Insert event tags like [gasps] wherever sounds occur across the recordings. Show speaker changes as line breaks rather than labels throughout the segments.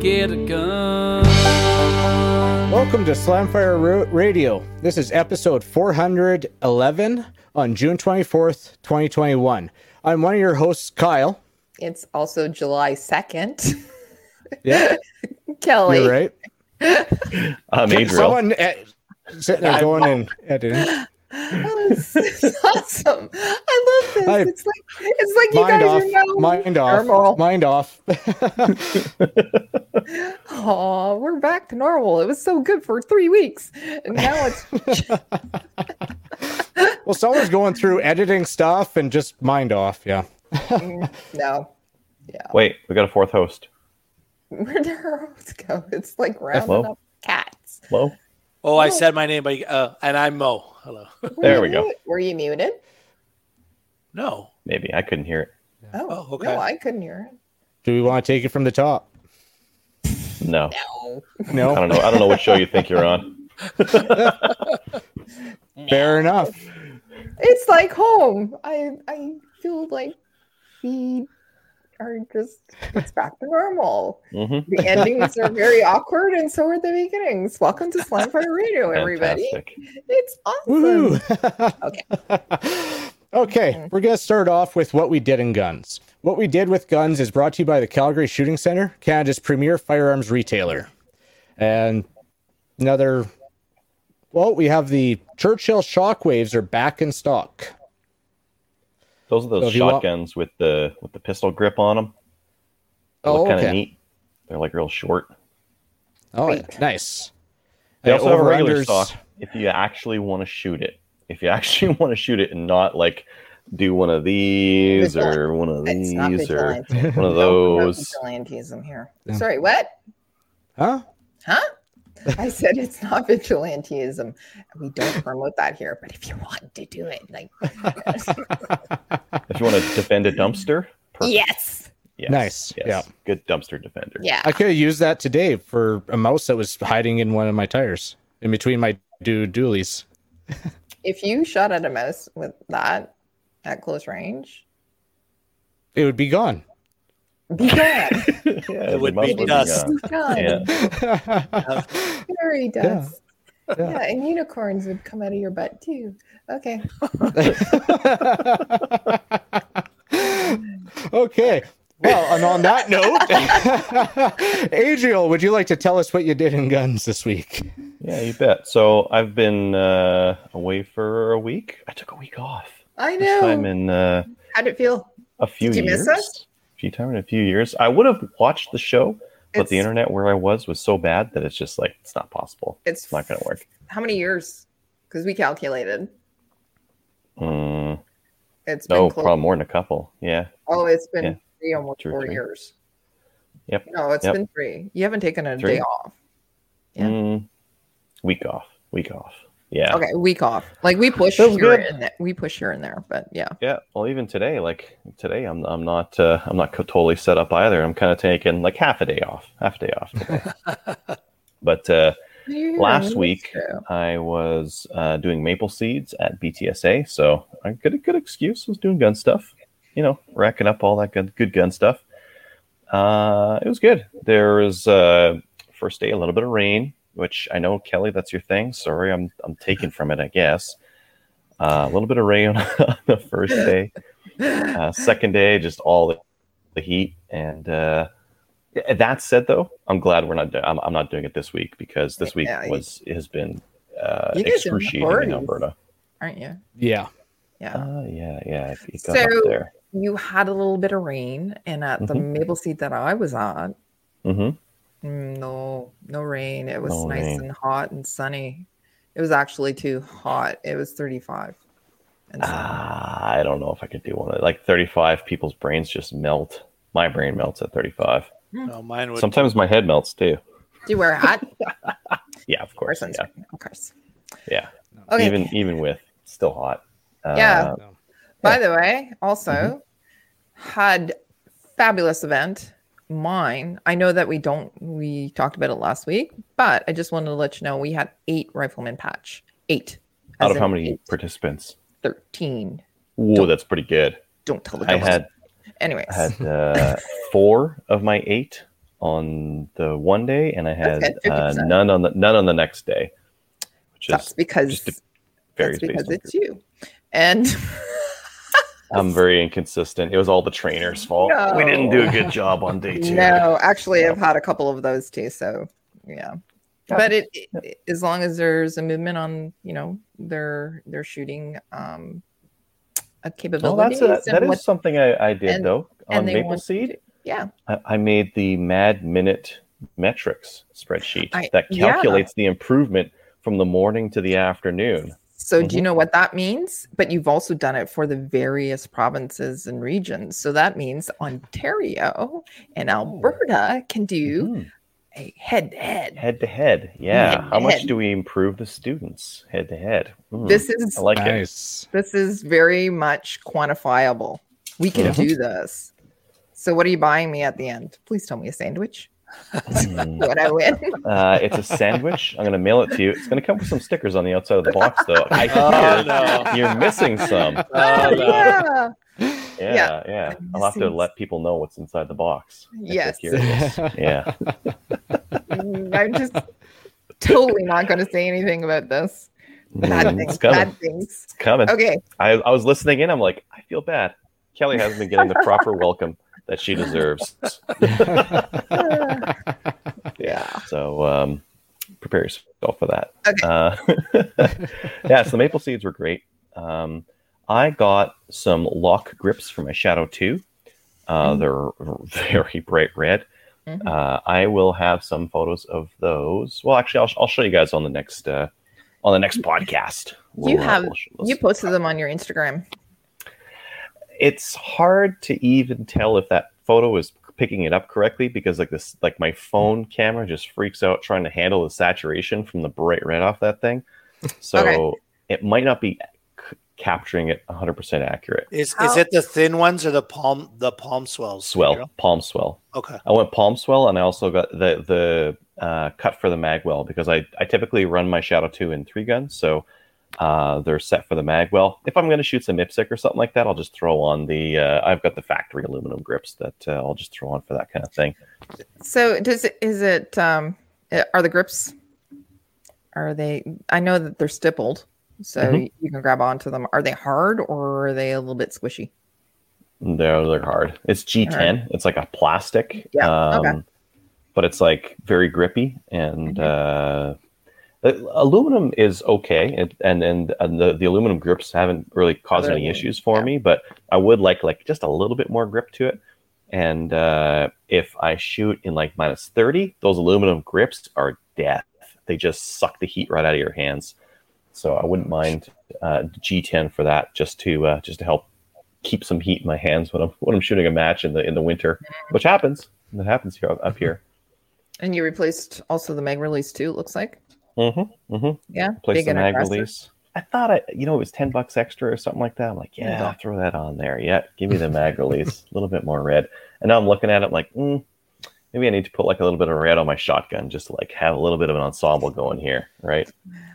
Get a gun.
Welcome to Slamfire Radio. This is episode 411 on June 24th, 2021. I'm one of your hosts, Kyle.
It's also July 2nd. [laughs]
Yeah,
Kelly.
you're right.
I'm Adriel.
Someone uh, sitting there going and editing.
This is [laughs] awesome. I love this.
Hi.
It's like it's like you guys
off.
are now
Mind off.
normal.
Mind off. [laughs]
Oh, we're back to normal. It was so good for three weeks. And now it's [laughs]
well, someone's going through editing stuff and just mind off. Yeah.
no. Yeah.
Wait, we got a fourth host.
Where did our hosts go? It's like rounding
Hello?
up cats.
Hello?
Oh, I said my name, but uh, and I'm Mo. Hello.
Were
There
you
we go.
mute- Were you muted?
No.
Maybe I couldn't hear it.
Oh,
Oh, okay.
no, I couldn't hear it.
Do we want to take it from the top?
No,
No.
I don't know. I don't know what show you think you're on. [laughs]
Fair enough.
It's like home. I I feel like we are just it's back to normal.
hmm
The endings are very awkward, and so are the beginnings. Welcome to Slamfire Radio, [laughs] everybody.
Fantastic.
It's awesome. [laughs] Okay.
okay, we're going to start off with what we did in guns. What we did with guns is brought to you by the Calgary Shooting Center, Canada's premier firearms retailer. And another, well, we have the Churchill Shockwaves are back in stock.
Those are those
if you want-
shotguns with the with the pistol grip on them. They
Oh,
look kind of
okay.
neat. They're like real short.
Oh,
Sweet.
nice.
They also have a regular
over-unders-
stock if you actually want to shoot it. If you [laughs] actually want to shoot it and not like do one of these
Vigilante.
or one of these or one of [laughs]
No, no
those.
vigilantism here.
Yeah.
Sorry, what?
Huh?
Huh? [laughs] I said it's not vigilantism. We don't promote that here, but if you want to do it, like
If you want to defend a mm-hmm. dumpster, perfect.
yes,
Yes,
Nice.
yes.
Yeah.
Good dumpster defender.
yeah.
I could have used that today for a mouse that was hiding in one of my tires, in between my two dualies. [laughs]
If you shot at a mouse with that at close range,
It would be gone.
be gone. [laughs]
yeah,
would
the mouse
be
would
dust.
gone.
Be gone.
Yeah. [laughs]
Very dust.
Yeah.
Yeah. and unicorns would come out of your butt too. Okay. [laughs]
okay. Well, and on that note, [laughs] Adriel, would you like to tell us what you did in guns this week?
Yeah, you bet. So I've been uh, away for a week. I took a week off.
I
First time
know.
in uh,
How'd it feel?
a few
Did you
years.
miss us?
A few times in a few years. I would have watched the show, but the internet where I was was so bad that it's just like it's not possible.
It's
It's not going to work.
How many years? Because we calculated.
Mm,
It's been
no,
close.
probably more than a couple. Yeah.
Oh, it's been
Yeah.
three, almost
Two
four years.
Yep.
No, it's
Yep.
been three. You haven't taken a
Three?
day off. Yeah.
Mm, week off. Week off. Yeah.
Okay, week off. Like we push
Feels
here
good.
in there. We push here and there, but yeah.
Yeah. Well, even today, like today, I'm I'm not uh, I'm not totally set up either. I'm kind of taking like half a day off. Half a day off today. [laughs] but uh, last week
true.
I was uh, doing maple seeds at BTSA, so I got a good excuse. I was doing gun stuff, you know, racking up all that good, good gun stuff. Uh, it was good. There was uh, first day a little bit of rain, which I know Kelly, that's your thing. Sorry, I'm I'm taken from it, I guess. Uh, a little bit of rain [laughs] on the first day. Uh, second day, just all the, the heat. And uh, that said, though, I'm glad we're not. I'm, I'm not doing it this week because this week
Yeah, you-
was has been uh,
You guys are
excruciating in
parties.
Alberta.
Aren't you?
Yeah.
Yeah.
Uh, yeah, yeah, it, it got up
So-
there.
you had a little bit of rain, and at the
Mhm.
maple seed that I was at,
hmm
mm, no, no rain. It was
No
nice
rain.
and hot and sunny. It was actually too hot. It was 35. And sunny.
Ah, I don't know if I could do one. Like 35, people's brains just melt. My brain melts at 35.
No, mine would.
Sometimes my head melts too.
Do you wear a hat? [laughs]
Yeah, of
or
course. Yeah,
sunscreen? Of course.
yeah.
Okay.
Even even with still hot. Uh,
Yeah.
No.
By the way, also
Mm-hmm.
had fabulous event. Mine. I know that we don't. We talked about it last week, but I just wanted to let you know we had eight rifleman patch. Eight.
Out of how many
eight.
participants?
Thirteen.
Ooh, that's pretty good.
Don't tell the
I had
Anyways,
I had [laughs] uh, four of my eight on the one day, and I had uh, none on the none on the next day, which
that's
is
because
just
that's because it's you. And [laughs]
I'm very inconsistent. It was all the trainer's fault. We didn't do a good job on day two.
no, actually, I've had a couple of those too. So yeah, but it, it as long as there's a movement on, you know, their their shooting um
Well,
capabilities.
that's a,
and
that
what-
is something I, I did
and-
though on Maple
want to
Seed.
Yeah,
I, I made the Mad Minute metrics spreadsheet
I-
that
yeah.
calculates the improvement from the morning to the afternoon.
So do you
Mhm.
know what that means? But you've also done it for the various provinces and regions. So that means Ontario and Alberta can do
Mhm.
a head to head.
Head to head, yeah.
Head
How much do we improve the students head to head? Hmm,
This is
I like it.
Nice.
this is very much quantifiable. We can
Mhm.
do this. So what are you buying me at the end? Please tell me a sandwich.
Hmm.
What I win.
Uh, it's a sandwich. I'm going to mail it to you. It's going to come with some stickers on the outside of the box, though. I [laughs]
Oh, no.
you're missing some. [laughs]
Oh, no.
yeah.
Yeah,
Yeah.
yeah.
I'm
I'll have to let people know what's inside the box.
Yes. [laughs]
Yeah.
Mm, I'm just totally not going to say anything about this. Bad
Mm,
things.
it's coming.
Bad things.
It's coming.
Okay.
I, I was listening in. I'm like, I feel bad. Kelly hasn't been getting the proper welcome that she deserves. [laughs]
Yeah.
So um, prepare yourself for that.
Okay.
Uh, [laughs] yeah, so the maple seeds were great. Um, I got some lock grips for my Shadow 2. Uh,
Mm.
They're very bright red.
Mhm.
Uh, I will have some photos of those. Well, actually, I'll, I'll show you guys on the next uh, on the next podcast.
You
We'll, uh,
have
we'll
you posted them on your Instagram.
It's hard to even tell if that photo is picking it up correctly because like this like my phone camera just freaks out trying to handle the saturation from the bright red off that thing [laughs] so
Okay.
it might not be c- capturing it 100% accurate
Is
How-
is it the thin ones or the palm the palm swells?
swell
Pedro?
palm swell
Okay.
i went palm swell and i also got the the uh, cut for the magwell because I, I typically run my shadow 2 in three guns so uh, they're set for the mag. Well, if i'm going to shoot some IPSC or something like that i'll just throw on the uh, i've got the factory aluminum grips that uh, i'll just throw on for that kind of thing
So does it is it um uh, are the grips are they I know that they're stippled so
Mhm.
you can grab onto them. Are they hard or are they a little bit squishy?
They're they're hard. It's G10. It's like a plastic.
Yeah,
Um,
okay.
But it's like very grippy and uh, the aluminum is okay, and and and, and the, the aluminum grips haven't really caused
Other
any issues for
yeah.
me. But I would like like just a little bit more grip to it. And uh, if I shoot in like minus thirty, those aluminum grips are death. They just suck the heat right out of your hands. So I wouldn't mind uh, G10 for that, just to uh, just to help keep some heat in my hands when I'm when I'm shooting a match in the in the winter, which happens. That happens here up here.
And you replaced also the mag release too, it looks like.
Mm-hmm. Mm-hmm.
Yeah.
Place
big
the mag release. I thought I, you know, it was ten bucks extra or something like that. I'm like, yeah,
Yeah.
I'll throw that on there. Yeah, give me the mag release, a little bit more red. And now I'm looking at it like, mm, maybe I need to put like a little bit of red on my shotgun, just to like have a little bit of an ensemble going here, right?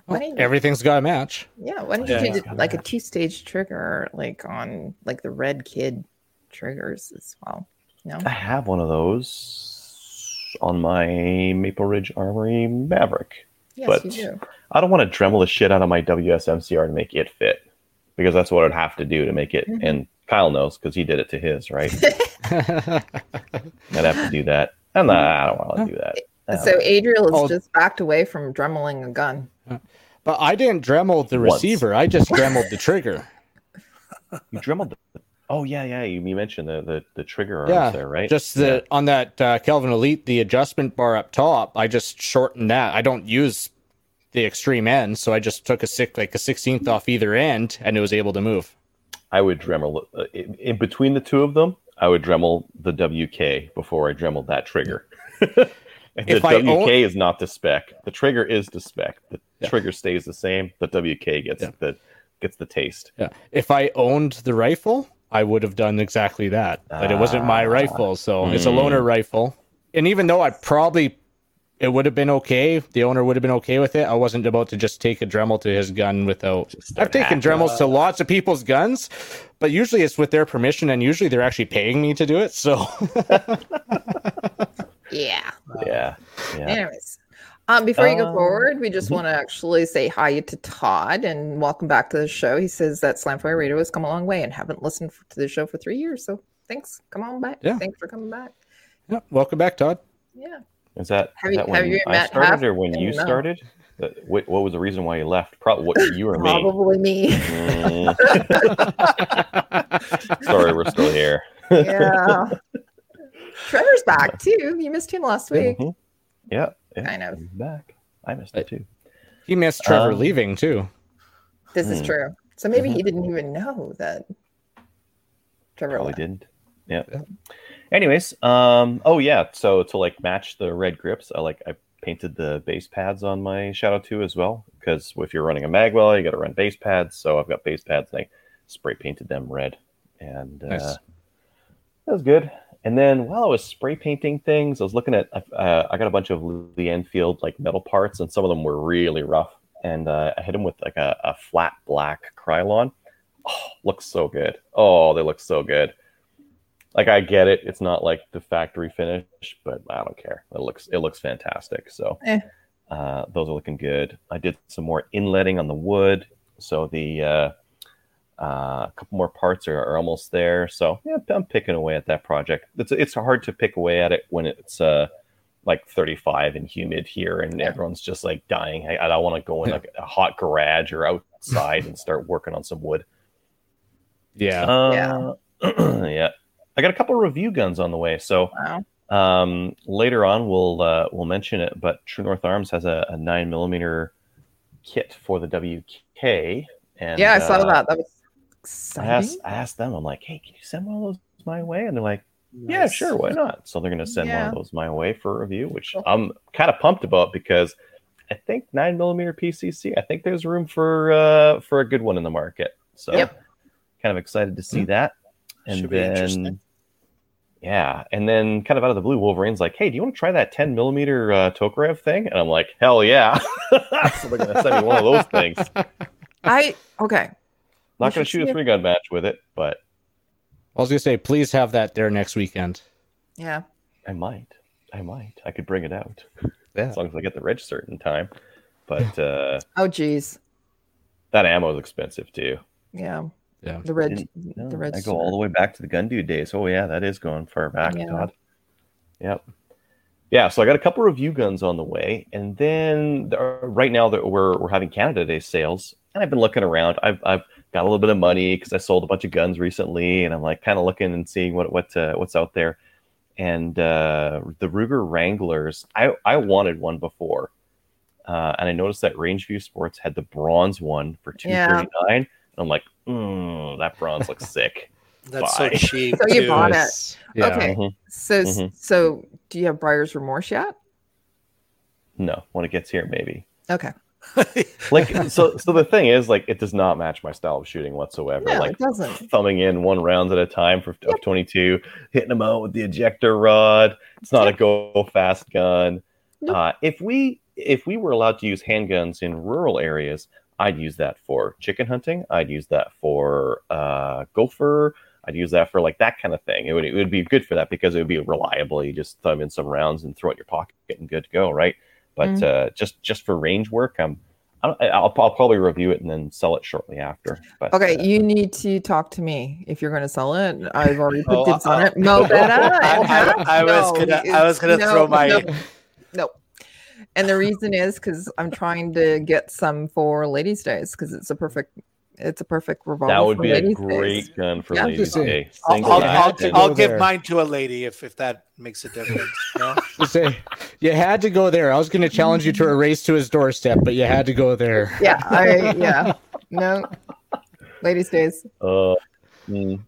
Why you-
Everything's got a match.
Yeah, why don't
Yeah.
you do like a two stage trigger like on like the red kid triggers as well? No.
I have one of those on my Maple Ridge Armory Maverick.
Yes,
but-
you do.
I don't want to Dremel the shit out of my WSMCR to make it fit because that's what I'd have to do to make it.
Mhm.
And Kyle knows because he did it to his, right? [laughs] I'd have to do that. And I don't want to do that. I
So
don't-
Adriel has
Oh.
just backed away from dremeling a gun.
But I didn't Dremel the
Once.
receiver. I just Dremeled the trigger.
you Dremeled the. Oh yeah, yeah. You, you mentioned the, the the trigger arms
Yeah,
there, right?
Just the on that uh, Calvin Elite, the adjustment bar up top. I just shortened that. I don't use the extreme end, so I just took a six like a sixteenth off either end, and it was able to move.
I would Dremel uh, in, in between the two of them. I would Dremel the WK before I Dremel that trigger. [laughs] and
If
the WK
own-
is not the spec. The trigger is the spec. The
Yeah.
trigger stays the same. The WK gets
Yeah.
the gets the taste.
Yeah. If I owned the rifle, I would have done exactly that. But it wasn't my
Ah.
rifle, so it's a loaner rifle. And even though I probably it would have been okay, the owner would have been okay with it. I wasn't about to just take a Dremel to his gun without.
start
I've taken
hacking.
Dremels to lots of people's guns, but usually it's with their permission, and usually they're actually paying me to do it. So [laughs]
Yeah.
Yeah. Yeah.
Anyways, um, before you go
Uh,
forward, we just want to actually say hi to Todd and welcome back to the show. He says that Slamfire Radio has come a long way and haven't listened to the show for three years. So thanks. Come on back.
Yeah.
Thanks for coming back.
yeah, welcome back, Todd.
Yeah.
Is that,
Have
is
you-
that
have
when
you
I
met
started
Haf?
or when you
No.
started? Uh, What, what was the reason why you left? Probably what you or me.
Probably me.
Mm. [laughs] Sorry, we're still here.
yeah. [laughs] Trevor's back too. You missed him last week.
Mhm. Yeah, yeah.
Kind of.
Back. I missed it too.
He missed Trevor
Um,
leaving too.
This is
Hmm.
true. So maybe he didn't even know that Trevor
Probably
left.
didn't. Yeah. Anyways, um, oh yeah. So to like match the red grips, I like I painted the base pads on my Shadow 2 as well. Because if you're running a Magwell, you got to run base pads. So I've got base pads and I spray painted them red, and uh,
Nice.
that was good. And then while I was spray painting things, I was looking at uh, I got a bunch of Lee Enfield like metal parts, and some of them were really rough. And uh, I hit them with like a, a flat black Krylon. Oh, looks so good. Oh, they look so good. Like I get it, it's not like the factory finish, but I don't care. It looks it looks fantastic. So
Eh.
uh, those are looking good. I did some more inletting on the wood, so the uh, a couple more parts are, are almost there. So yeah, I'm picking away at that project. It's it's hard to pick away at it when it's uh, like 35 and humid here, and everyone's just like dying. I, I don't want to go in like a hot garage or outside and start working on some wood.
Yeah.
Uh, [clears throat] yeah. I got a couple review guns on the way, so
Wow.
um, later on we'll uh, we'll mention it. But True North Arms has a, a nine millimeter kit for the WK, and
yeah, I saw
uh,
that. That was
I asked. I asked them, I'm like, hey, can you send one of those my way? And they're like, yeah, sure, why not? So they're gonna send one of those my way for review, which
Cool.
I'm kind of pumped about because I think nine millimeter PCC. I think there's room for uh, for a good one in the market. So
Yep.
kind of excited to see that. And
Should be interesting.
then yeah, and then kind of out of the blue, Wolverine's like, "Hey, do you want to try that 10 millimeter uh, Tokarev thing?" And I'm like, "Hell yeah!" [laughs] so they're gonna send me one of those things.
I okay.
Not gonna shoot a three gun match with it, but
I was gonna say, please have that there next weekend.
Yeah.
I might. I might. I could bring it out
Yeah.
as long as I get the reg cert in time. But uh,
Oh geez.
that ammo is expensive too.
Yeah.
Yeah.
The red
No,
the red
I go all the way back to the gun dude days. Oh yeah, that is going far back,
Yeah.
Todd. Yep. Yeah, so I got a couple review guns on the way, and then there, right now that we're we're having Canada Day sales, and I've been looking around. I've I've got a little bit of money because I sold a bunch of guns recently, and I'm like kind of looking and seeing what what uh, what's out there. And uh, the Ruger Wranglers, I I wanted one before, uh, and I noticed that Rangeview Sports had the bronze one for two thirty nine, yeah. And I'm like, mm, that bronze looks sick. [laughs]
That's
Bye.
so cheap.
So you
too.
bought it.
Yeah.
Okay.
Mhm.
So
Mhm.
so do you have buyer's remorse yet?
No, when it gets here, maybe.
Okay. [laughs]
Like so, so the thing is, like, it does not match my style of shooting whatsoever.
No,
like
it doesn't.
thumbing in one round at a time for of 22, hitting them out with the ejector rod. It's not a go fast gun.
Nope.
Uh, if we if we were allowed to use handguns in rural areas, I'd use that for chicken hunting. I'd use that for uh, gopher. I'd use that for like that kind of thing. It would it would be good for that because it would be reliable. You just thumb in some rounds and throw it in your pocket and good to go, right? But
Mhm.
uh, just just for range work, I'm I don't, I'll, I'll probably review it and then sell it shortly after. But
Okay,
uh,
you need to talk to me if you're going to sell it. I've already put [laughs]
Oh,
dibs on
uh,
it. Mo [laughs] better.
I- I- I was gonna- I was gonna throw my-
no, no. And the reason is because I'm trying to get some for Ladies' Days because it's a perfect, it's a perfect revolver.
that would
for
be a great
Days.
gun for
Yeah.
ladies'
Just say-
day.
I'll, I'll, I'll,
to
I'll give
there.
mine to a lady if, if that makes a difference. No? [laughs]
Say, you had to go there. I was gonna challenge you to a race to his doorstep, but you had to go there.
Yeah, I [laughs] yeah. No, Ladies' Days.
Uh, Mm.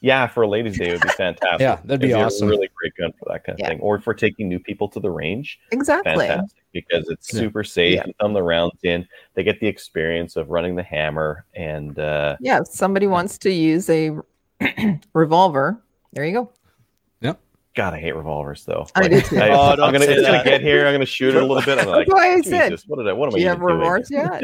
Yeah, for a ladies' day, it would be [laughs] fantastic.
Yeah, that'd be
It'd
awesome.
A really great gun for that kind of
Yeah.
thing, or for taking new people to the range.
Exactly.
Fantastic because it's
Yeah.
super safe.
Yeah.
You thumb the rounds in. They get the experience of running the hammer, and uh,
Yeah, if somebody wants to use a [clears throat] revolver, there you go.
God, I hate revolvers though.
I do too.
I,
Oh,
am gonna, it's gonna get here. I'm gonna shoot it a little bit. I'm like,
That's why I said,
what did I? What am
Do
I
you have
even doing?
remorse yet?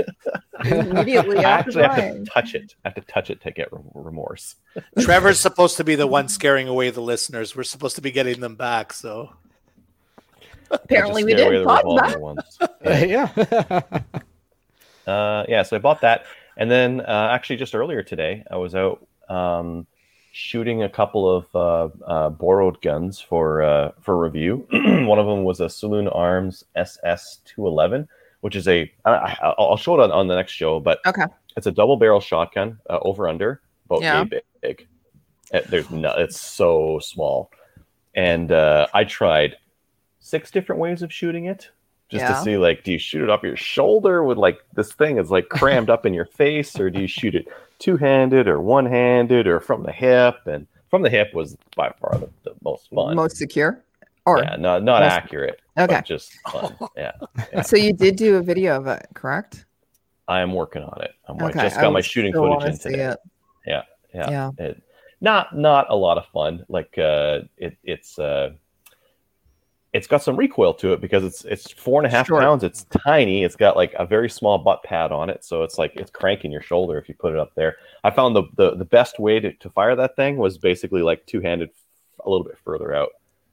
[laughs] Immediately
I
after
actually have to touch it. I have to touch it to get remorse. [laughs]
Trevor's [laughs] supposed to be the one scaring away the listeners. We're supposed to be getting them back. So
Apparently, we did.
the
Thought that.
ones.
yeah.
Uh, yeah, so I bought that, and then uh, actually just earlier today, I was out um, shooting a couple of uh, uh, borrowed guns for uh, for review. [clears throat] One of them was a Saloon Arms SS two eleven, which is a I, I'll show it on, on the next show, but
Okay.
it's a double barrel shotgun, uh, over under, about
Yeah.
yay big. It- there's no, it's so small, and uh, I tried six different ways of shooting it just
Yeah.
to see like do you shoot it off your shoulder with like this thing is like crammed up in your face or do you shoot it two-handed or one-handed or from the hip and from the hip was by far the, the most fun
Most secure. Or
yeah not not
most-
accurate
Okay.
but just fun [laughs] yeah
so you did do a video of it, correct?
i am working on it I'm, i
Okay,
just
I
got my shooting footage in today
it.
yeah yeah,
Yeah.
It, not not a lot of fun like uh it it's uh it's got some recoil to it because it's it's four and a half
Sure.
pounds it's tiny it's got like a very small butt pad on it so it's like it's cranking your shoulder if you put it up there i found the the, the best way to, to fire that thing was basically like two-handed a little bit further out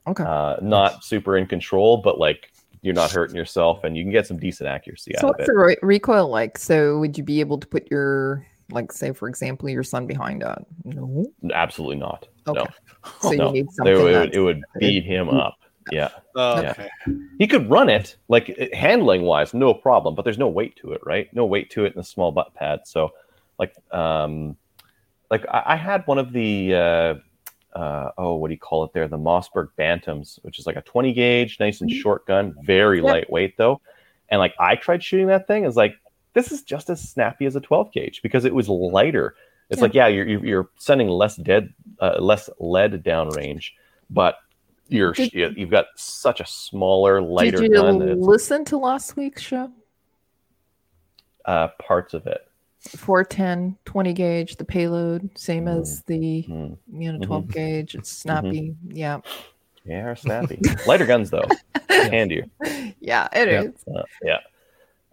Okay.
uh not super in control but like you're not hurting yourself and you can get some decent accuracy
so
out of
what's
it
the re- recoil like? So would you be able to put your, like, say, for example, your son behind it? No.
absolutely not
Okay.
no [laughs]
So
no
you need something.
it, would, it would beat him up yeah
oh,
Yeah. he could run it like handling wise no problem but there's no weight to it right no weight to it in a small butt pad so like um like i, I had one of the uh uh, oh, what do you call it there? The Mossberg Bantams, which is like a 20 gauge, nice and short gun, very
Mm-hmm. Yeah.
lightweight though. And like I tried shooting that thing, is like this is just as snappy as a 12 gauge because it was lighter. It's
Yeah.
like yeah, you're you're- you're sending less dead, uh, less lead downrange, but you're
Did-
you've got such a smaller, lighter gun. Did you
listen to last week's show?
uh, parts of it.
410, 20 gauge, the payload, same as the
Mm.
you know 12 gauge. It's snappy. Yeah,
Yeah, snappy. Lighter guns though, [laughs] handier.
yeah, it
Yeah.
is.
Uh, yeah.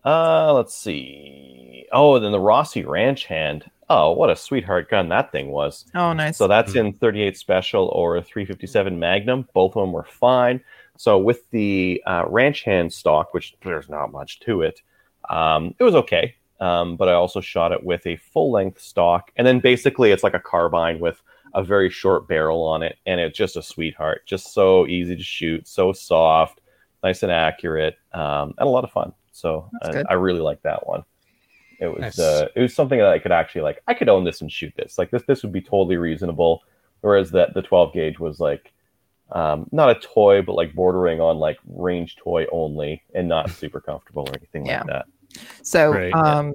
Uh, let's see. Oh, then the Rossi Ranch Hand. Oh, what a sweetheart gun that thing was.
Oh, nice.
So that's in 38 Special or a 357 Magnum. Both of them were fine. So with the uh, Ranch Hand stock, which there's not much to it, um, it was okay. Um, but I also shot it with a full length stock, and then basically it's like a carbine with a very short barrel on it, and it's just a sweetheart, just so easy to shoot, so soft, nice and accurate, um, and a lot of fun. So I. I really like that one. It was
Nice.
uh, it was something that I could actually like. I could own this and shoot this. Like this, this would be totally reasonable. Whereas that the 12 gauge was like um, not a toy, but like bordering on like range toy only, and not [laughs] super comfortable or anything
Yeah.
like that.
so,
Right.
um,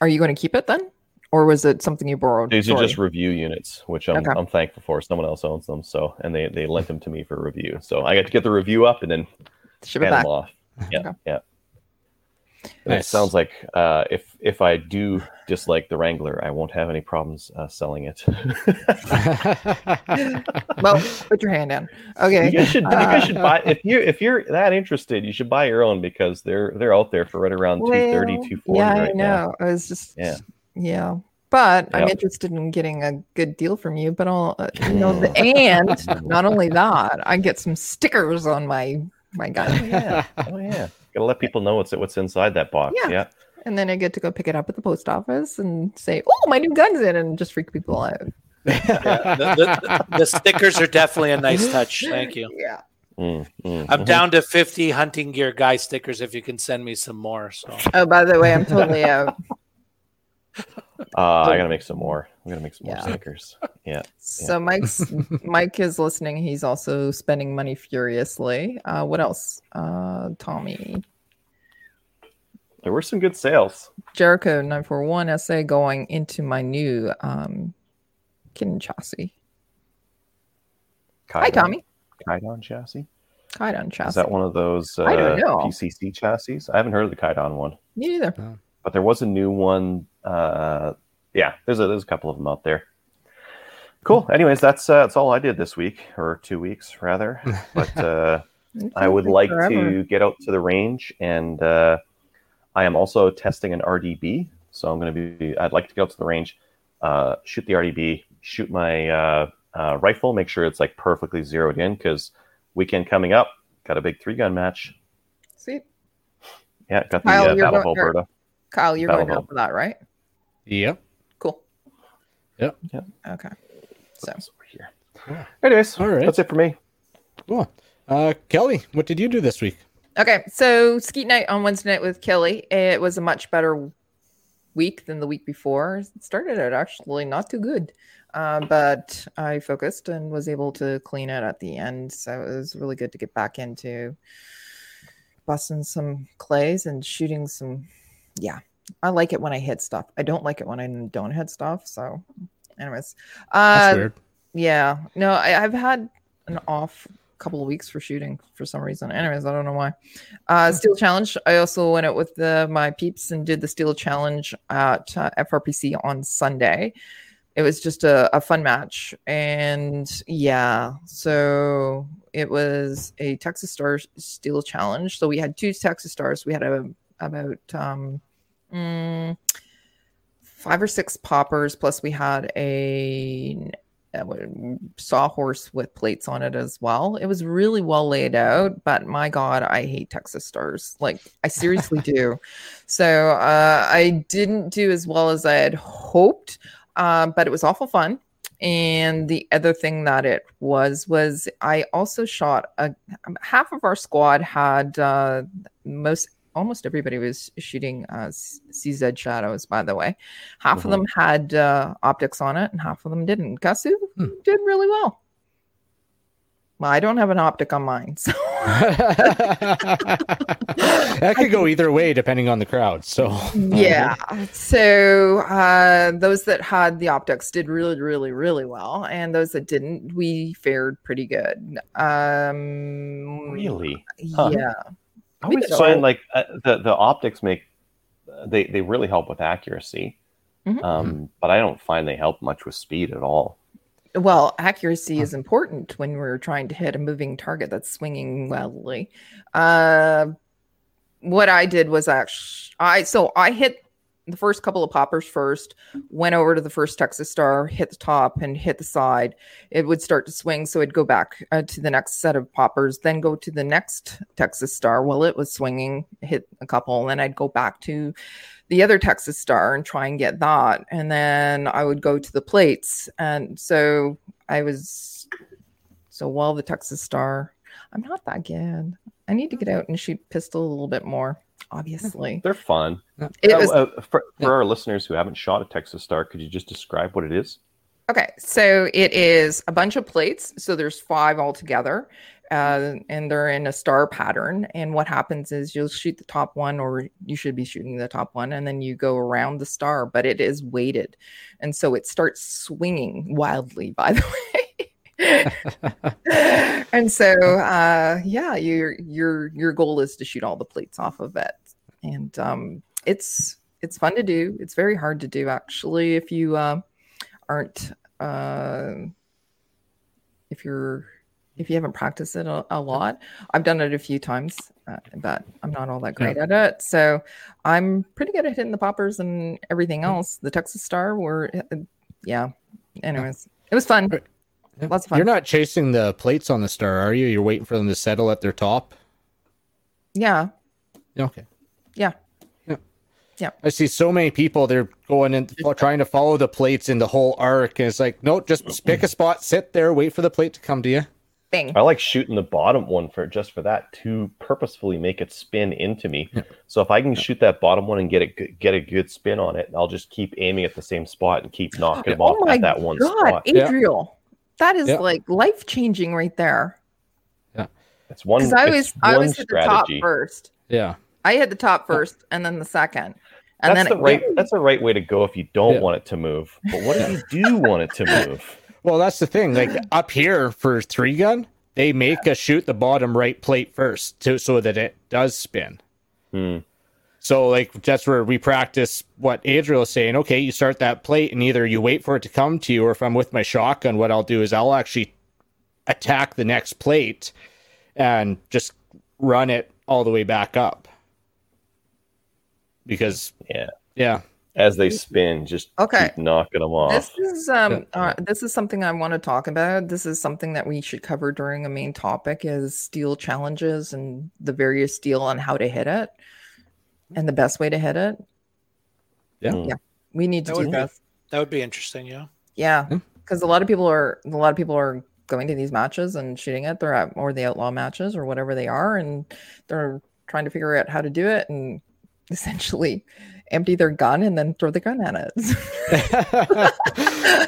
are you going to keep it then, or was it something you borrowed?
These are just review units, which I'm,
Okay.
I'm thankful for. Someone else owns them, so and they they lent them to me for review. So I got to get the review up and then
ship it back.
them off. [laughs] Yeah,
Okay.
yeah. And It sounds like uh, if if I do dislike the Wrangler, I won't have any problems uh, selling it. [laughs]
Well, put your hand down. Okay.
You guys should you guys
Uh,
should buy if you if you're that interested, you should buy your own because they're they're out there for right around 230, 240
Yeah,
right
I
now.
know. I was just
Yeah.
yeah. But I'm interested in getting a good deal from you. But I'll, uh, you know, [laughs] the, and not only that, I get some stickers on my my
Oh
gun,
yeah. Oh yeah. Gotta let people know what's what's inside that box.
Yeah.
Yeah.
and then I get to go pick it up at the post office and say, "Oh, my new gun's in," and just freak people out.
Yeah, the, the- the stickers are definitely a nice touch. Thank you.
Yeah.
Mm, mm,
I'm down to 50 hunting gear guy stickers if you can send me some more. So
Oh, by the way, I'm totally out. [laughs]
Uh, I gotta make some more. I'm gonna make some more
Yeah.
stickers. [laughs] Yeah.
So Mike's [laughs] Mike is listening. He's also spending money furiously. Uh, what else? Uh, Tommy
There were some good sales.
Jericho nine four one SA going into my new um, Kin chassis. Hi,
Kidon-
Tommy.
Kidon chassis.
Kidon chassis.
Is that one of those uh,
I don't know.
PCC chassis? I haven't heard of the Kidon one,
Me neither.
but there was a new one. Uh, yeah, there's a there's a couple of them out there. Cool. Anyways, that's uh, that's all I did this week or two weeks rather. [laughs] But uh, I would like
forever.
to get out to the range, and uh, I am also testing an RDB. So I'm going to be. I'd like to go out to the range, uh, shoot the RDB, shoot my uh, uh, rifle, make sure it's like perfectly zeroed in because weekend coming up, got a big three gun match.
Sweet.
Yeah, got the
Kyle,
uh,
you're
Battle of
going- you're-
Alberta.
Kyle, you're
Battle
going
of
out for that, right?
Yep.
Cool.
Yep. Yep.
Okay. So
That's over here.
Yeah.
Anyways,
All right.
that's it for me.
Cool. Uh, Kelly, what did you do this week?
Okay, so Skeet Night on Wednesday night with Kelly. It was a much better week than the week before. It started out actually not too good, uh, but I focused and was able to clean it at the end. So it was really good to get back into busting some clays and shooting some. Yeah, I like it when I hit stuff. I don't like it when I don't hit stuff. So, anyways,
That's
uh,
weird.
yeah, no, I, I've had an off couple of weeks for shooting for some reason. Anyways, I don't know why. Uh, Steel Challenge. I also went out with the, my peeps and did the Steel Challenge at uh, FRPC on Sunday. It was just a, a fun match, and yeah, so it was a Texas Star Steel Challenge. So we had two Texas Stars. We had a about um, mm, five or six poppers, plus we had a what- sawhorse with plates on it as well. It was really well laid out, but my God, I hate Texas stars. Like, I seriously [laughs] do. So uh, I didn't do as well as I had hoped, uh, but it was awful fun. And the other thing that it was was I also shot a half of our squad had uh, most almost everybody was shooting uh, CZ shadows. By the way, half
Mhm.
of them had uh, optics on it, and half of them didn't. Kasu
Hmm.
did really well. Well, I don't have an optic on mine, so [laughs]
that could go either way depending on the crowd. So
yeah. [laughs] So uh, those that had the optics did really, really, really well, and those that didn't, we fared pretty good. Um,
Really? Huh.
Yeah.
I always find like uh, the the optics make they they really help with accuracy,
Mhm.
um, but I don't find they help much with speed at all.
Well, accuracy is important when we're trying to hit a moving target that's swinging wildly. Uh, what I did was actually, I so I hit the first couple of poppers first, went over to the first Texas Star, hit the top and hit the side. It would start to swing, so it'd go back uh, to the next set of poppers, then go to the next Texas Star while it was swinging, hit a couple, and then I'd go back to the other Texas Star and try and get that. And then I would go to the plates. And so I was, so while the Texas Star, I'm not that good. I need to get out and shoot pistol a little bit more, obviously.
They're fun.
It
Uh,
was
uh, for for our listeners who haven't shot a Texas Star, could you just describe what it is?
Okay, so it is a bunch of plates. So there's five altogether, uh, and they're in a star pattern. And what happens is you'll shoot the top one, or you should be shooting the top one, and then you go around the star, but it is weighted, and so it starts swinging wildly. By the [laughs] way. [laughs] and so uh yeah your your your goal is to shoot all the plates off of it and um it's it's fun to do. It's very hard to do actually if you uh, aren't uh, if you're if you haven't practiced it a, a lot. I've done it a few times uh, but i'm not all that great at it. So i'm pretty good at hitting the poppers and everything else. The texas star were uh, yeah. Anyways it was fun. Lots of fun.
You're not chasing the plates on the star, are you? You're waiting for them to settle at their top.
yeah
Okay.
Yeah.
Yeah.
Yeah.
I see so many people. They're going and trying to follow the plates in the whole arc, and it's like, no, just [clears throat] pick a spot, sit there, wait for the plate to come to you.
bang
I like shooting the bottom one for just for that to purposefully make it spin into me. So if I can shoot that bottom one and get a good- get a good spin on it, I'll just keep aiming at the same spot and keep [gasps] knocking them oh off
oh my
at that one
god
spot.
Yeah.
adriel that is
Yeah.
like life changing right there Yeah,
It's one.
because i was i was at the top first
Yeah.
I hit the top first and then the second. And
that's
then
the
it-
right. That's the right way to go if you don't
Yeah.
want it to move. But what if you do want it to [laughs] move?
Well, that's the thing. Like up here for three gun, they make us shoot the bottom right plate first to so that it does spin.
Hmm.
So like that's where we practice what Adriel is saying. Okay, you start that plate and either you wait for it to come to you, or if I'm with my shotgun, what I'll do is I'll actually attack the next plate and just run it all the way back up. Because
Yeah.
yeah,
As they spin, just
Okay.
keep knocking them off.
This is um uh, this is something I want to talk about. This is something that we should cover during a main topic is steel challenges and the various steel and how to hit it and the best way to hit it.
Yeah.
Mm.
Yeah. We need to
That
do
that. be- That would be interesting. Yeah.
Yeah,
Yeah.
because a lot of people are a lot of people are going to these matches and shooting it. They're at or the outlaw matches or whatever they are, and they're trying to figure out how to do it and essentially empty their gun and then throw the gun at it.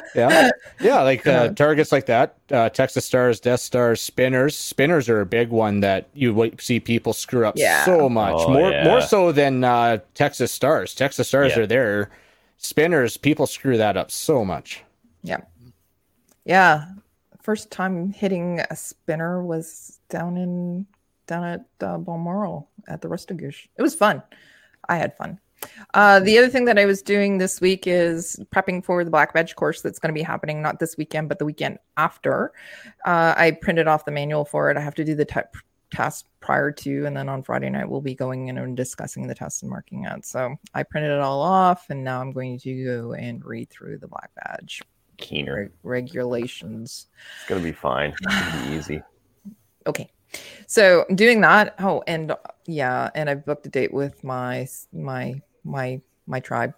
[laughs]
yeah, yeah, like uh, targets like that, uh, Texas Stars, Death Stars, spinners. Spinners are a big one that you see people screw up
Yeah.
so much
Oh,
more,
yeah.
more so than uh, Texas Stars. Texas Stars
Yeah.
are there. Spinners, people screw that up so much.
Yeah, Yeah. first time hitting a spinner was down in down at uh, Balmoral at the Restigouche. It was fun. I had fun. Uh, the other thing that I was doing this week is prepping for the Black Badge course that's going to be happening not this weekend but the weekend after. Uh, I printed off the manual for it. I have to do the type test prior to, and then on Friday night we'll be going in and discussing the test and marking it. So I printed it all off, and now I'm going to go and read through the Black Badge
Keener.
reg- regulations.
It's gonna be fine. It's gonna be easy. [sighs]
Okay. So I'm doing that. Oh, and yeah, and I've booked a date with my my my my tribe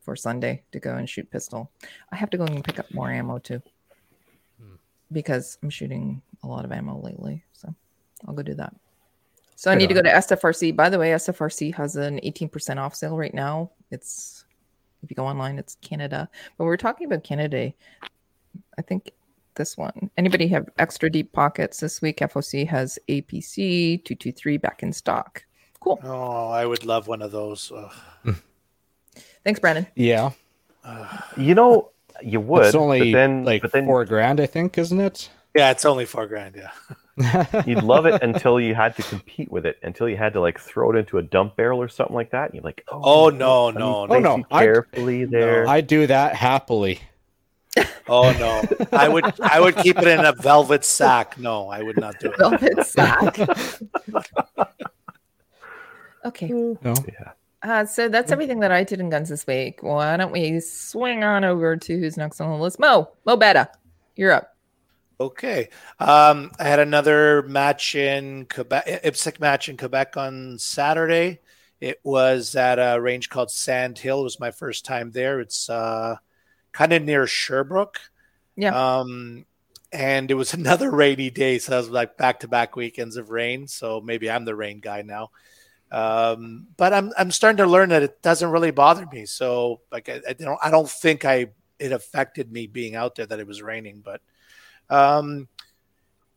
for Sunday to go and shoot pistol. I have to go and pick up more ammo too. Hmm. Because I'm shooting a lot of ammo lately. So I'll go do that. So I
Right
need to go to SFRC. By the way, SFRC has an 18% off sale right now. It's if you go online, it's Canada. But we're talking about Canada. I think this one. Anybody have extra deep pockets this week? FOC has APC 223 back in stock. Cool.
Oh, I would love one of those. Mm.
Thanks, Brandon.
Yeah,
You know, you would.
it's only
but then,
like
but then
four grand, I think, isn't it?
Yeah, it's only four grand. Yeah. [laughs]
you'd love it until you had to compete with it, until you had to like throw it into a dump barrel or something like that. And you're like,
Oh, oh no,
let me
no,
place
no.
Oh, you
I-
carefully there.
I do that happily.
Oh no, I would I would keep it in a velvet sack. No, I would not do it.
Velvet sack. okay.
No,
yeah.
Uh, so that's everything that I did in guns this week. Why don't we swing on over to who's next on the list? Mo, Mo Betta, you're up.
Okay. Um, I had another match in Quebec, IPSC match in Quebec on Saturday. It was at a range called Sand Hill. It was my first time there. It's uh, kind of near Sherbrooke.
Yeah.
Um, and it was [laughs] another rainy day, so that was like back to back weekends of rain. So maybe I'm the rain guy now. Um, but I'm I'm starting to learn that it doesn't really bother me. So like I, I don't I don't think I it affected me being out there that it was raining, but um,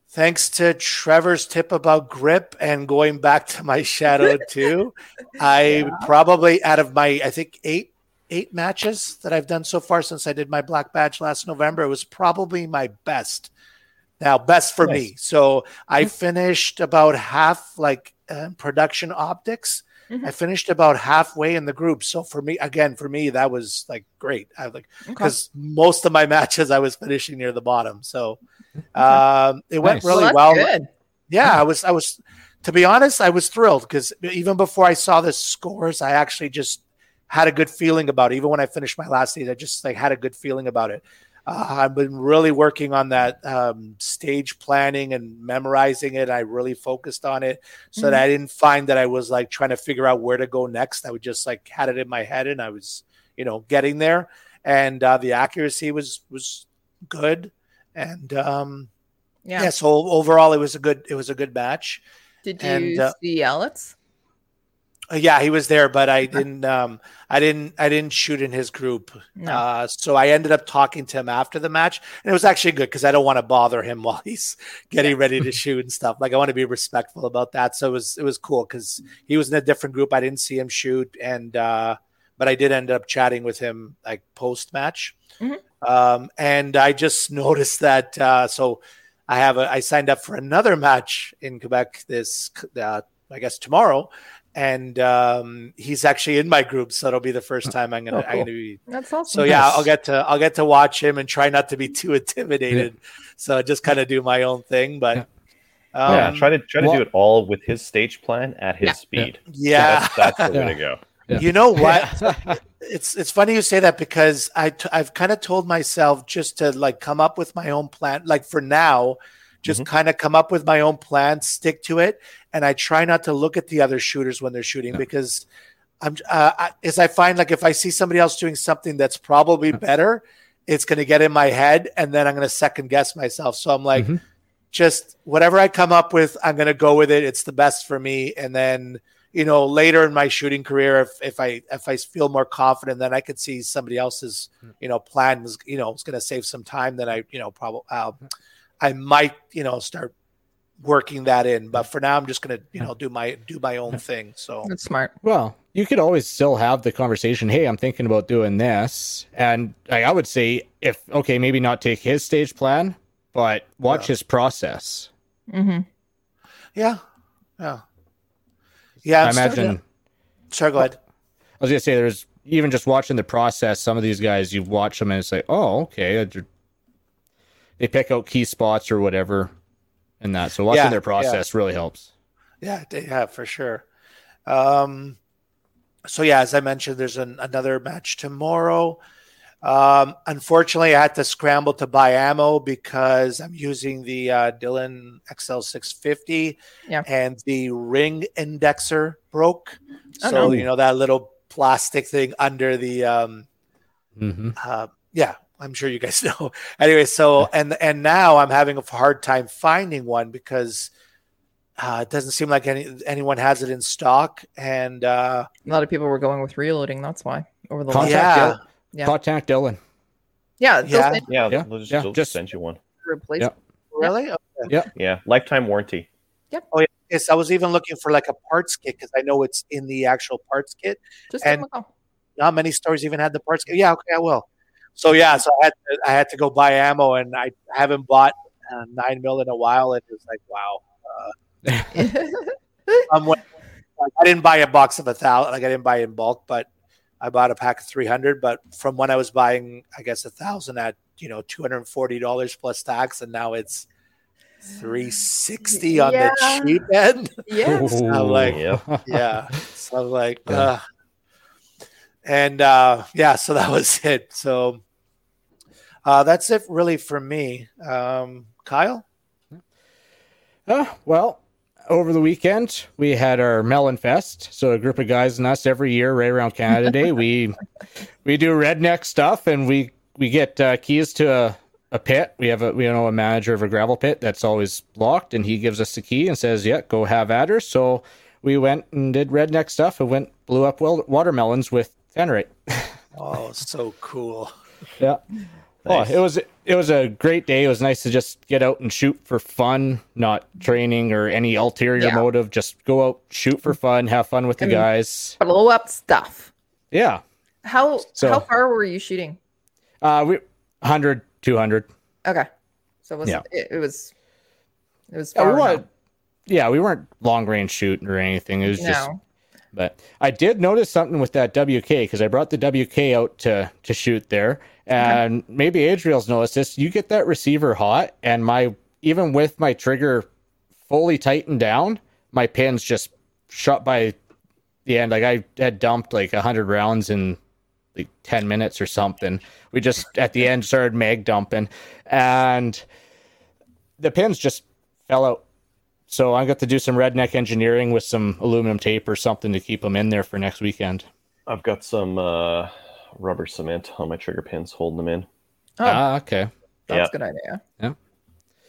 thanks to Trevor's tip about grip and going back to my Shadow 2, [laughs] I probably out of my I think eight eight matches that I've done so far since I did my black badge last November, it was probably my best. Now, best for me. So I finished about half like uh, production optics.
Mhm.
I finished about halfway in the group. So for me, again, for me, that was like great. I like
Okay.
because most of my [laughs] matches I was finishing near the bottom. So um, it went
Nice.
really
that's
well. Yeah, I was I was to be honest, I was thrilled because even before I saw the scores, I actually just had a good feeling about it. Even when I finished my last stage, I just like had a good feeling about it. Uh, I've been really working on that um, stage planning and memorizing it. I really focused on it so that I didn't find that I was like trying to figure out where to go next. I would just like had it in my head and I was, you know, getting there. And uh, the accuracy was was good. And um,
Yeah.
yeah. so overall, it was a good it was a good match.
Did you
And, uh,
see Alex?
Uh, yeah, he was there, but I didn't. Um, I didn't. I didn't shoot in his group.
No.
Uh, so I ended up talking to him after the match, and it was actually good because I don't want to bother him [laughs] while he's getting ready to [laughs] shoot and stuff. Like I want to be respectful about that. So it was it was cool because he was in a different group. I didn't see him shoot, and uh, but I did end up chatting with him like post match.
Mhm.
Um, and I just [laughs] noticed that. Uh, so I have a, I signed up for another match in Quebec this, uh, I guess tomorrow. And um, he's actually in my group, so it'll be the first time I'm gonna,
Oh,
I'm gonna be
That's awesome.
so yeah,
Nice.
I'll get to I'll get to watch him and try not to be too [laughs] intimidated. So just kind of do my own thing, but um,
yeah, try to try to
well-
do it all with his stage plan at his
Yeah.
speed.
yeah.
That's, that's the way
Yeah.
to go.
Yeah.
You know what? [laughs] it's it's funny you say that because I t- I've kind of told myself just to like come up with my own plan. Like for now, just
Mhm.
kind of come up with my own plan, stick to it, and I try not to look at the other shooters when they're shooting because I'm uh, I, as I find like if I see somebody else doing something that's probably better, it's going to get in my head, and then I'm going to second guess myself. So I'm like,
Mhm.
just whatever I come up with, I'm going to go with it. It's the best for me, and then you know later in my shooting career if, if i if i feel more confident then i could see somebody else's you know plan was you know was going to save some time then i you know probably uh, i might you know start working that in but for now i'm just going to you know do my do my own thing so
That's smart.
Well, you could always still have the conversation. Hey, I'm thinking about doing this, and like, I would say, if okay, maybe not take his stage plan, but watch
Yeah.
his process.
Mm-hmm.
yeah yeah yeah
I
I'm starting
imagine.
to- sorry go ahead
I was gonna say, there's even just watching the process. Some of these guys, you watch them and it's like, oh, okay, they're- they pick out key spots or whatever, and that. So watching
Yeah,
their
yeah.
process really helps.
Yeah, they have for sure. Um, so yeah, as I mentioned, there's an, another match tomorrow. Um, unfortunately, I had to scramble to buy ammo because I'm using the uh, Dillon XL650,
Yeah.
and the ring indexer broke.
Oh,
so
no.
you know that little plastic thing under the um,
hmm
uh, yeah, I'm sure you guys [laughs] know. anyway, so and and now I'm having a hard time finding one because uh, it doesn't seem like any anyone has it in stock. And uh,
A lot of people were going with reloading. That's why over the
Contact
last
yeah,
Dillon.
Yeah.
Contact Dillon.
yeah,
Yeah.
send
Yeah,
Yeah,
they'll just,
yeah,
they'll
just-
send you one.
you a replacement.
really?
Yeah, yeah, lifetime warranty. Yep. Oh yeah.
Yes, I was even looking for like a parts kit because I know it's in the actual parts kit.
Just give
And-
call.
Not many stores even had the parts kit. Yeah, okay, I will. So yeah, so I had to, I had to go buy ammo, and I haven't bought uh, nine mil in a while. And it was like, wow. [laughs] when, like, I didn't buy a box of a thousand, like I didn't buy it in bulk, but I bought a pack of 300. But from when I was buying, I guess a thousand at, you know, $240 plus tax. And now it's 360 on
Yeah.
the cheap end.
yes. [laughs]
I'm like,
Yeah.
yeah. So I'm like,
Yeah.
uh, and uh, yeah, so that was [laughs] it. So uh, that's it really for me. Um, Kyle?
Uh, well, over the weekend we had our Melon Fest. So a group of guys and us every year, right around Canada Day, we [laughs] we do redneck stuff, and we we get uh, keys to a, a pit. We have a we know a manager of a gravel pit that's always locked, and he gives us the key and says, "Yeah, go have at her." So we went and did redneck stuff and went blew up watermelons with tannerite.
Oh, so cool. [laughs]
Yeah.
Nice.
Oh, it was it was a great day. It was nice to just get out and shoot for fun, not training or any ulterior
Yeah.
motive. Just go out, shoot for fun, have fun with the
mean-
guys.
Blow up stuff.
Yeah.
How
So-
how far were you shooting?
Uh we 100, 200.
Okay, so it was
Yeah.
it, it was it was
Yeah, we weren't, yeah, we weren't long range shooting or anything. It was just But I did notice something with that WK because I brought the WK out to to shoot there, and maybe Adriel's noticed this. You get that receiver hot, and my even with my trigger fully tightened down, my pins just shot by the end. Like I had dumped like hundred rounds in like ten minutes or something. We just at the end started mag dumping, and the pins just fell out. So I got to do some redneck engineering with some aluminum tape or something to keep them in there for next weekend.
I've got some uh, rubber cement on my trigger pins holding them in.
Oh.
Ah, okay.
that's
yeah.
a good idea.
Yeah,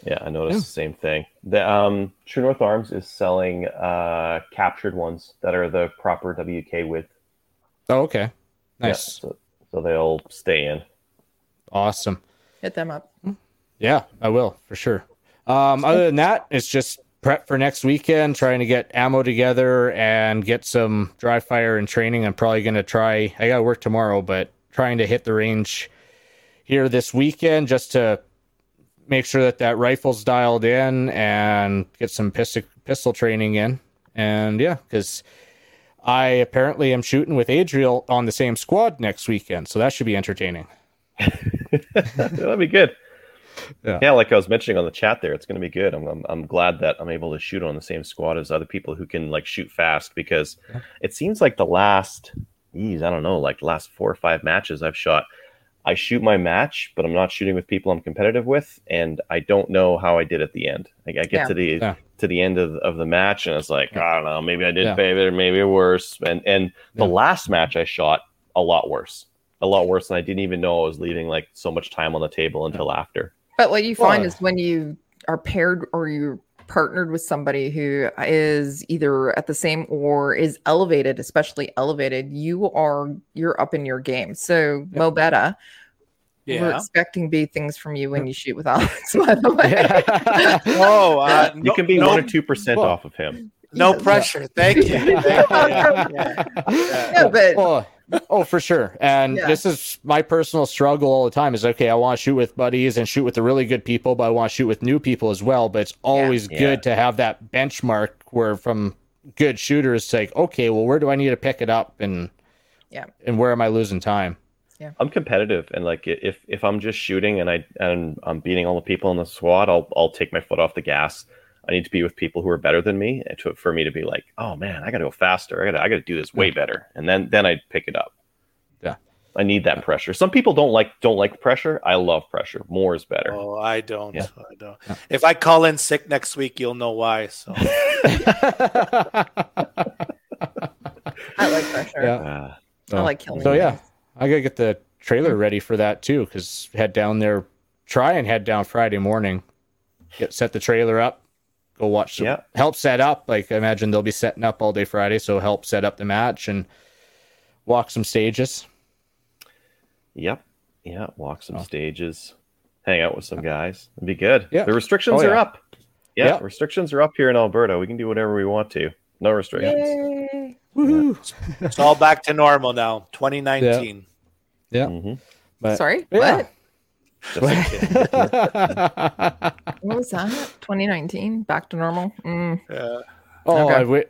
Yeah, I noticed
Yeah.
the same thing. The um, True North Arms is selling uh, captured ones that are the proper WK width.
Oh, okay.
Yeah,
Nice.
so, so they'll stay in.
Awesome.
Hit them up.
Yeah, I will for sure. Um, other than that, it's just prep for next weekend, trying to get ammo together and get some dry fire and training. I'm probably going to try, I got to work tomorrow, but trying to hit the range here this weekend just to make sure that that rifle's dialed in and get some pistol, pistol training in. And yeah, because I apparently am shooting with Adriel on the same squad next weekend. So that should be entertaining. [laughs]
That'll be good.
Yeah.
Yeah. like I was mentioning on the chat there, it's going to be good. I'm, I'm I'm glad that I'm able to shoot on the same squad as other people who can like shoot fast because it seems like the last, geez, I don't know, like the last four or five matches I've shot, I shoot my match, but I'm not shooting with people I'm competitive with, and I don't know how I did at the end. Like I get
Yeah.
to the
Yeah.
to the end of, of the match, and it's like I don't know, maybe I did
Yeah.
better, maybe worse, and and the last match I shot a lot worse, a lot worse, and I didn't even know I was leaving like so much time on the table until after.
But what you find
Well,
is when you are paired or you're partnered with somebody who is either at the same or is elevated, especially elevated, you are you're up in your game. So Mo Betta, we're expecting big things from you when you shoot with Alex. [laughs] By the way,
Yeah. [laughs]
Oh, uh,
You
no-
can be
no,
one or two percent off of him.
No
Yeah.
pressure. Thank you. [laughs] Thank you. Yeah, yeah.
Yeah, but-
oh, oh, for sure. And
Yeah.
this is my personal struggle all the time. Is okay. I want to shoot with buddies and shoot with the really good people, but I want to shoot with new people as well. But it's always
Yeah.
good to have that benchmark where from good shooters, it's like, okay, well, where do I need to pick it up, and
Yeah.
and where am I losing time? Yeah.
I'm competitive, and like if if I'm just shooting and I and I'm beating all the people in the squad, I'll I'll take my foot off the gas. I need to be with people who are better than me and to, for me to be like, oh man, I got to go faster. I got to I got to do this way better, and then then I pick it up.
Yeah.
I need that pressure. Some people don't like don't like pressure. I love pressure. More is better.
Oh, I don't.
Yeah.
I don't. If I call in sick next week, you'll know why. So [laughs]
I like pressure.
Yeah.
Uh,
I like killing.
So yeah. I gotta get the trailer ready for that too. Because head down there, try and head down Friday morning, get set the trailer up, go watch. Some,
Yeah.
help set up. Like I imagine they'll be setting up all day Friday, so help set up the match and walk some stages.
yep. Yeah. Walk
Oh.
some stages. Hang out with some guys. It'd be good.
Yeah.
The restrictions
Oh,
are up. Yeah,
Yeah.
Restrictions are up here in Alberta. We can do whatever we want to. No restrictions.
Yay.
Woohoo!
it's all back to normal now. 2019.
Yeah,
hmm
but
Sorry,
Yeah.
what? What was that? 2019, back to normal. Mm.
Yeah.
oh,
Okay.
I wi-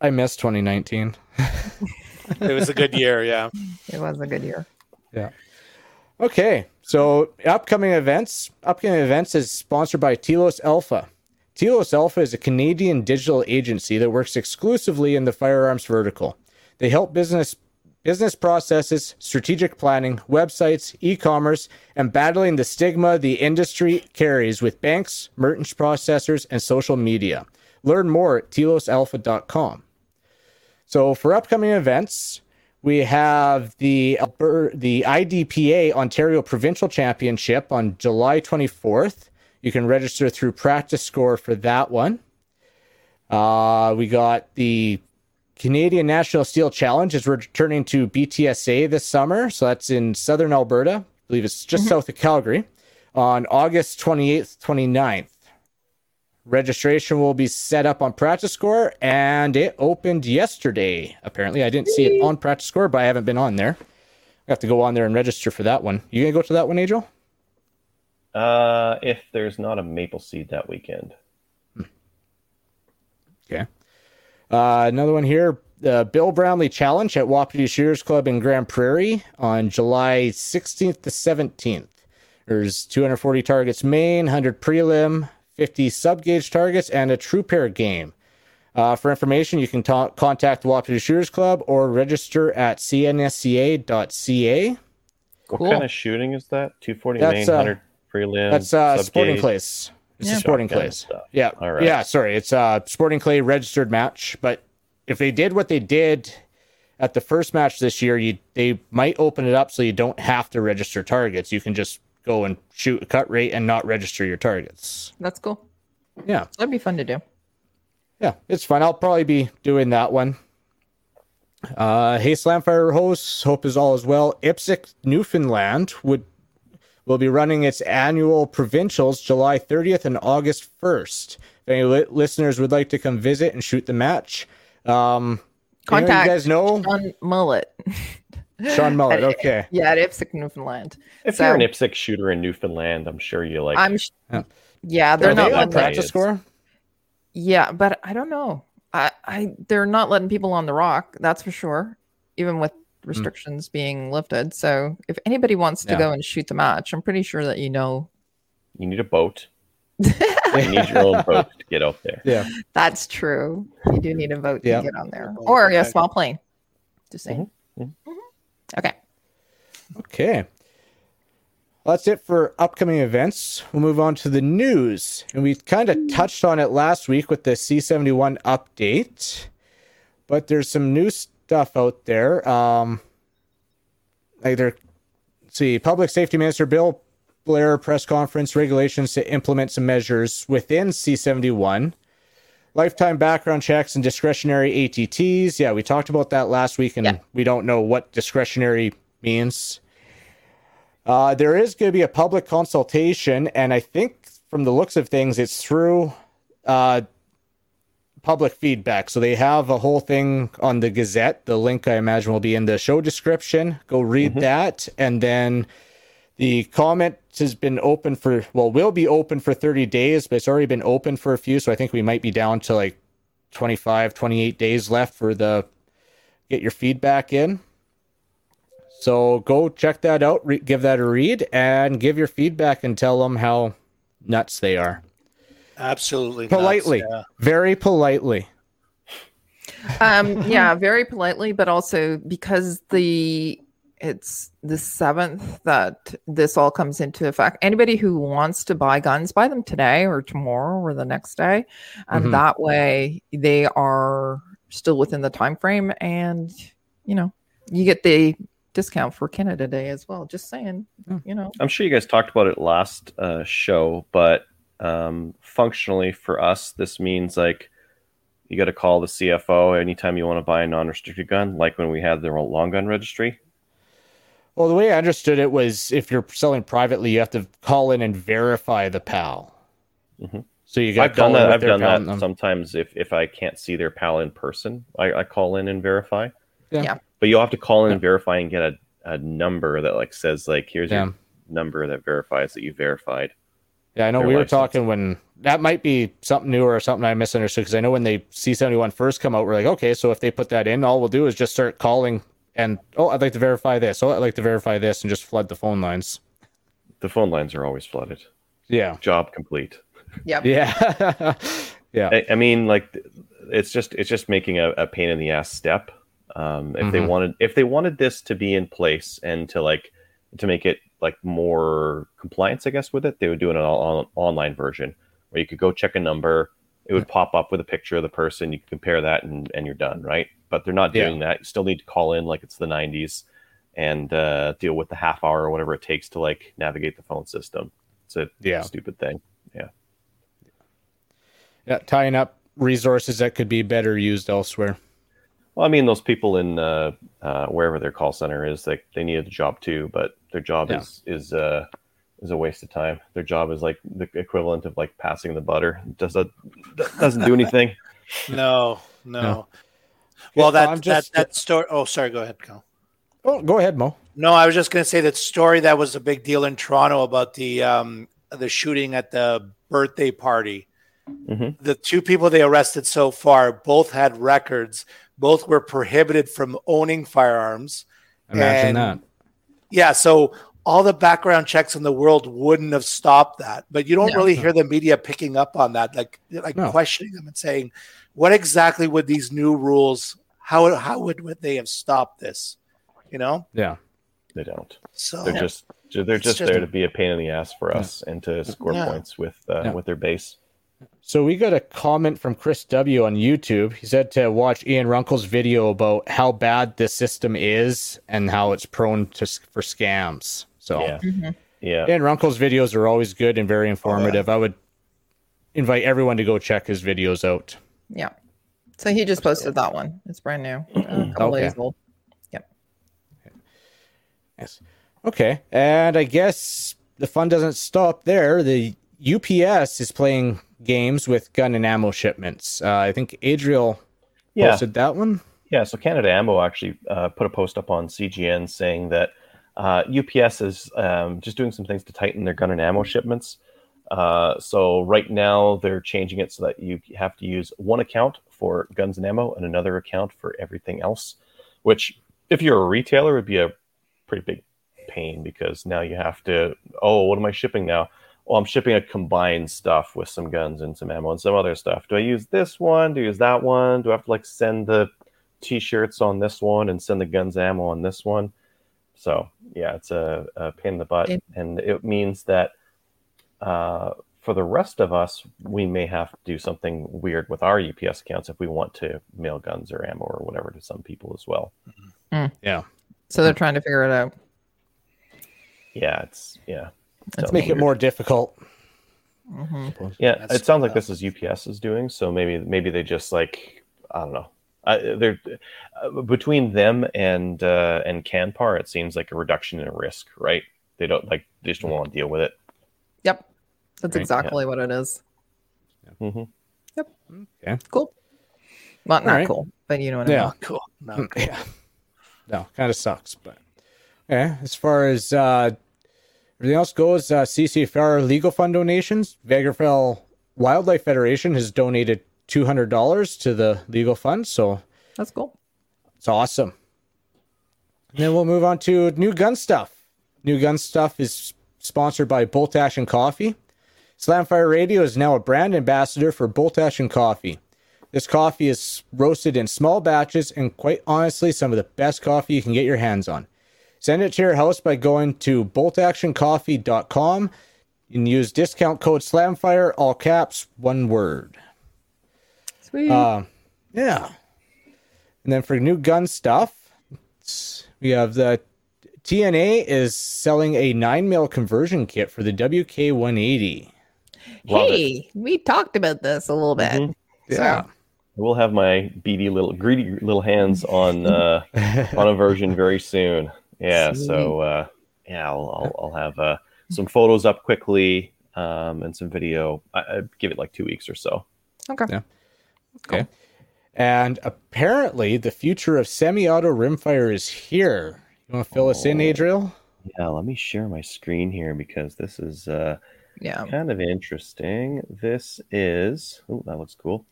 I missed 2019.
it was a good year. Yeah. [laughs]
It was a good year. Yeah.
Okay, so upcoming events. Upcoming events is sponsored by Telos Alpha. Telos Alpha is a Canadian digital agency that works exclusively in the firearms vertical. They help business business processes, strategic planning, websites, e-commerce, and battling the stigma the industry carries with banks, merchants processors, and social media. Learn more at telosalpha.com. So for upcoming events, we have the the IDPA Ontario Provincial Championship on July 24th. You can register through PractiScore for that one. Uh, we got the Canadian National Steel Challenge is returning to BTSA this summer, so that's in southern Alberta. I believe it's just south of Calgary on August 28th, 29th. Registration will be set up on PractiScore, and it opened yesterday. Apparently, I didn't see it on PractiScore, but I haven't been on there. I have to go on there and register for that one. You gonna go to that one, Angel?
Uh, if there's not a maple seed that weekend,
Okay. Uh, another one here, the Bill Brownlee Challenge at Wapiti Shooters Club in Grande Prairie on July 16th to 17th. There's 240 targets main, 100 prelim, 50 sub gauge targets, and a true pair game. Uh, for information, you can ta- contact the Wapiti Shooters Club or register at cnsca.ca.
what
Cool.
kind of shooting is that? 240
That's,
main,
uh,
100 prelim.
That's uh,
sub
Sporting
gauge.
Clays. It's
Yeah.
a Sporting
Clay.
Yeah.
All right.
Yeah, sorry. It's a Sporting Clay registered match, but if they did what they did at the first match this year, you they might open it up so you don't have to register targets. You can just go and shoot a cut rate and not register your targets.
That's cool.
Yeah.
That'd be fun to do.
Yeah, it's fun. I'll probably be doing that one. Uh, hey, Slamfire hosts, hope is all as well. IPSC, Newfoundland would will be running its annual provincials July 30th and August 1st. If any li- listeners would like to come visit and shoot the match, um, you know,
Contact
you guys know
Sean Mullet.
Sean Mullet.
At-
Okay.
Yeah, at IPSC, Newfoundland.
If
So-
you're an IPSC shooter in Newfoundland, I'm sure you like.
I'm. sh-
Yeah.
Yeah, they're
Are
not
they on
letting.
practice
is.
score?
Yeah, but I don't know. I, I they're not letting people on the rock. That's for sure. Even with restrictions being lifted. So if anybody wants to
Yeah.
go and shoot the match, I'm pretty sure that you know
you need a boat. [laughs] You need your own boat to get out there.
Yeah.
that's true. You do need a boat
Yeah.
to get on there, or yeah,
okay.
small plane. Just saying.
Mhm.
Mhm. Okay.
Okay. Well, that's it for upcoming events. We'll move on to the news. And we kind of touched on it last week with the C71 update. But there's some new stuff out there. Um like there see, Public Safety Minister Bill Blair press conference regulations to implement some measures within C71. Lifetime background checks and discretionary ATTs. Yeah, we talked about that last week, and
Yeah.
we don't know what discretionary means. Uh, there is going to be a public consultation, and I think from the looks of things, it's through uh, public feedback. So they have a whole thing on the Gazette. The link, I imagine, will be in the show description. Go read mm-hmm. that, and then the comment has been open for well, will be open for 30 days, but it's already been open for a few. So I think we might be down to like 25, 28 days left for the get your feedback in. So go check that out, re- give that a read, and give your feedback and tell them how nuts they are.
Absolutely. nuts,
Politely,
yeah.
very politely.
um yeah very politely but also because the it's the seventh that this all comes into effect anybody who wants to buy guns buy them today or tomorrow or the next day and
Mhm.
that way they are still within the time frame and you know you get the discount for canada day as well just saying
Hmm.
you know
I'm sure you guys talked about it last uh, show, but um, functionally for us, this means like you got to call the CFO anytime you want to buy a non-restricted gun, like when we had the long gun registry.
Well, the way I understood it was if you're selling privately, you have to call in and verify the PAL.
Mhm.
So you got
I've done that. I've done
PAL
that sometimes if if I can't see their pal in person, I, I call in and verify.
Yeah.
Yeah.
But you'll have to call in and verify and get a, a number that like says like here's
Yeah.
your number that verifies that you verified.
Yeah, I know we were
license.
talking when that might be something new or something I misunderstood because I know when they C71 first come out, we're like, okay, so if they put that in, all we'll do is just start calling and, oh, I'd like to verify this. Oh, I'd like to verify this and just flood the phone lines.
The phone lines are always flooded.
Yeah.
Job complete.
yep
Yeah. [laughs] yeah.
I, I mean, like it's just it's just making a, a pain in the ass step. Um, if they
Mhm.
wanted if they wanted this to be in place and to like to make it like more compliance, I guess with it, they would do an on, online version where you could go check a number. It would pop up with a picture of the person. You can compare that, and, and you're done, right? But they're not
Yeah.
doing that. You still need to call in like it's the 90s and uh, deal with the half hour or whatever it takes to like navigate the phone system. It's a
Yeah.
stupid thing. Yeah.
Yeah, tying up resources that could be better used elsewhere.
Well, I mean, those people in uh, uh, wherever their call center is, like they need a job too, but their job
Yeah.
is is uh, is a waste of time. Their job is like the equivalent of like passing the butter. It does that doesn't do anything. [laughs]
No, no.
No.
Well,
Yeah,
that,
I'm just-
that that story. Oh, sorry. Go ahead, Cal.
Oh, go ahead, Mo.
No, I was just going to say that story that was a big deal in Toronto about the um, the shooting at the birthday party.
Mhm.
The two people they arrested so far both had records. Both were prohibited from owning firearms.
Imagine
And-
that.
Yeah, so all the background checks in the world wouldn't have stopped that. But you don't
No.
really hear the media picking up on that, like like
No.
questioning them and saying, "What exactly would these new rules? How how would, would they have stopped this?" You know.
Yeah.
They don't.
So
They're just they're just,
just-
there to be a pain in the ass for us and to score
Yeah.
points with uh,
Yeah.
with their base.
So we got a comment from Chris W on YouTube. He said to watch Ian Runkle's video about how bad this system is and how it's prone to for scams. So
Yeah,
Mhm.
yeah.
Ian Runkle's videos are always good and very informative. I would invite everyone to go check his videos out.
yeah so he just posted that one it's brand new a couple
Okay.
days old
Yes. Okay. And I guess the fun doesn't stop there. The UPS is playing games with gun and ammo shipments. Uh, I think Adriel
Yeah.
posted that one.
Yeah, so Canada Ammo actually uh, put a post up on CGN saying that uh, UPS is um, just doing some things to tighten their gun and ammo shipments. Uh, so right now they're changing it so that you have to use one account for guns and ammo and another account for everything else. Which, if you're a retailer, would be a pretty big pain because now you have to. Oh, what am I shipping now? Well, I'm shipping a combined stuff with some guns and some ammo and some other stuff. Do I use this one? Do I use that one? Do I have to like send the t-shirts on this one and send the guns ammo on this one. So yeah, it's a, a pain in the butt,
It-
and it means that uh, for the rest of us, we may have to do something weird with our UPS accounts if we want to mail guns or ammo or whatever to some people as well.
Yeah.
So they're trying to figure it out.
Yeah, it's yeah.
Let's
So
make it more difficult.
Mhm.
Yeah,
That's
it sounds like
tough.
this is UPS is doing. So maybe maybe they just like I don't know. I, they're uh, between them and uh, and Canpar. It seems like a reduction in risk, right? They don't like they just don't want to deal with it.
Yep. That's
Right,
exactly what it is.
hmm
Cool. Not not
Alright.
cool, but you know what I
Yeah.
mean.
Cool. No,
Mm, [laughs] Yeah. No, kind of sucks, but yeah. As far as uh, everything else goes, uh, CCFR legal fund donations. Vegreville Wildlife Federation has donated two hundred dollars to the legal fund, so
That's cool.
it's awesome. And then we'll move on to new gun stuff. New gun stuff is sponsored by Bolt Action Coffee. Slamfire Radio is now a brand ambassador for Bolt Action Coffee. This coffee is roasted in small batches and quite honestly some of the best coffee you can get your hands on. Send it to your house by going to boltactioncoffee.com and use discount code SLAMFIRE, all caps, one word.
Sweet.
Uh, yeah. And then for new gun stuff, we have the TNA is selling a 9 mil conversion kit for the WK180.
love it.
hey, we talked about this a little bit.
Mhm.
Yeah.
I will have my beady little greedy little hands on uh, [laughs] on a version very soon. Yeah, so uh, yeah, I'll, I'll, I'll have uh, some photos up quickly um, and some video. I, I give it like two weeks or so.
Okay.
Yeah. Okay. And apparently the future of semi-auto rimfire is here. You want to fill us in,
Oh.
Adriel?
Yeah, let me share my screen here because this is uh,
Yeah.
kind of interesting. This is oh, that looks cool.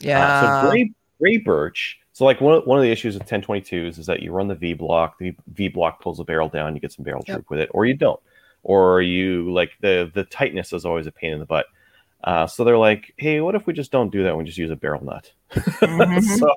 Yeah.
Uh, so Grey, Grey Birch. So like one, one of the issues with 1022s is that you run the V block, the V block pulls the barrel down, you get some barrel
Yep.
droop with it, or you don't, or you like the the tightness is always a pain in the butt. Uh, so they're like, hey, what if we just don't do that? and We just use a barrel nut.
Mhm. [laughs]
so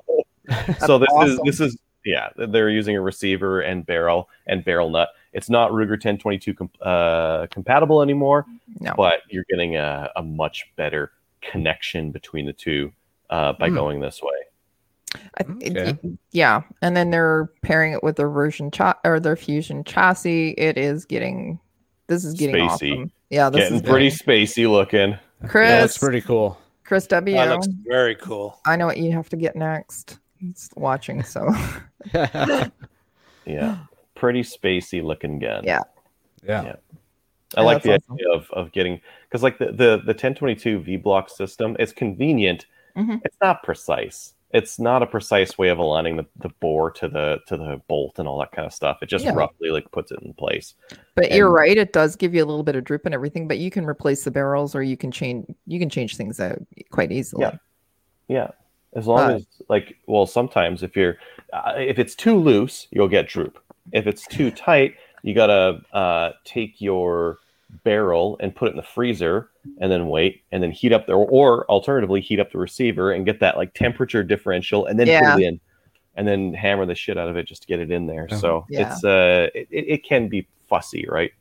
so this is this is yeah, they're using a receiver and barrel and barrel nut. It's not Ruger 1022 com- uh, compatible anymore
no.
but you're getting a, a much better connection between the two uh, by
Hmm.
going this way.
I, it-
Okay.
it- yeah, and then they're pairing it with their version cha- or their fusion chassis. It is getting this is getting
Spacey.
awesome. Yeah, this
Getting
is
pretty
getting-
spacey looking.
Chris.
Yeah, that's pretty cool.
Chris W.
that looks very cool.
I know what you have to get next. He's watching, so [laughs]
Yeah, pretty spacey looking gun.
Yeah.
yeah.
Yeah. I
Yeah,
like the
awesome.
idea of, of getting because like the, the the 1022 V block system, it's convenient.
Mhm.
It's not precise. It's not a precise way of aligning the, the bore to the to the bolt and all that kind of stuff. It just
Yeah.
roughly like puts it in place.
But you're right; it does give you a little bit of droop and everything. But you can replace the barrels, or you can change you can change things out quite easily.
Yeah. Yeah. As long
Uh,
as like well sometimes if you're uh, if it's too loose, you'll get droop. If it's too tight, you got to uh take your barrel and put it in the freezer and then wait and then heat up the or alternatively heat up the receiver and get that like temperature differential and then
Yeah.
put it in and then hammer the shit out of it just to get it in there.
Uh-huh.
So
Yeah.
it's uh it, it it can be fussy, right?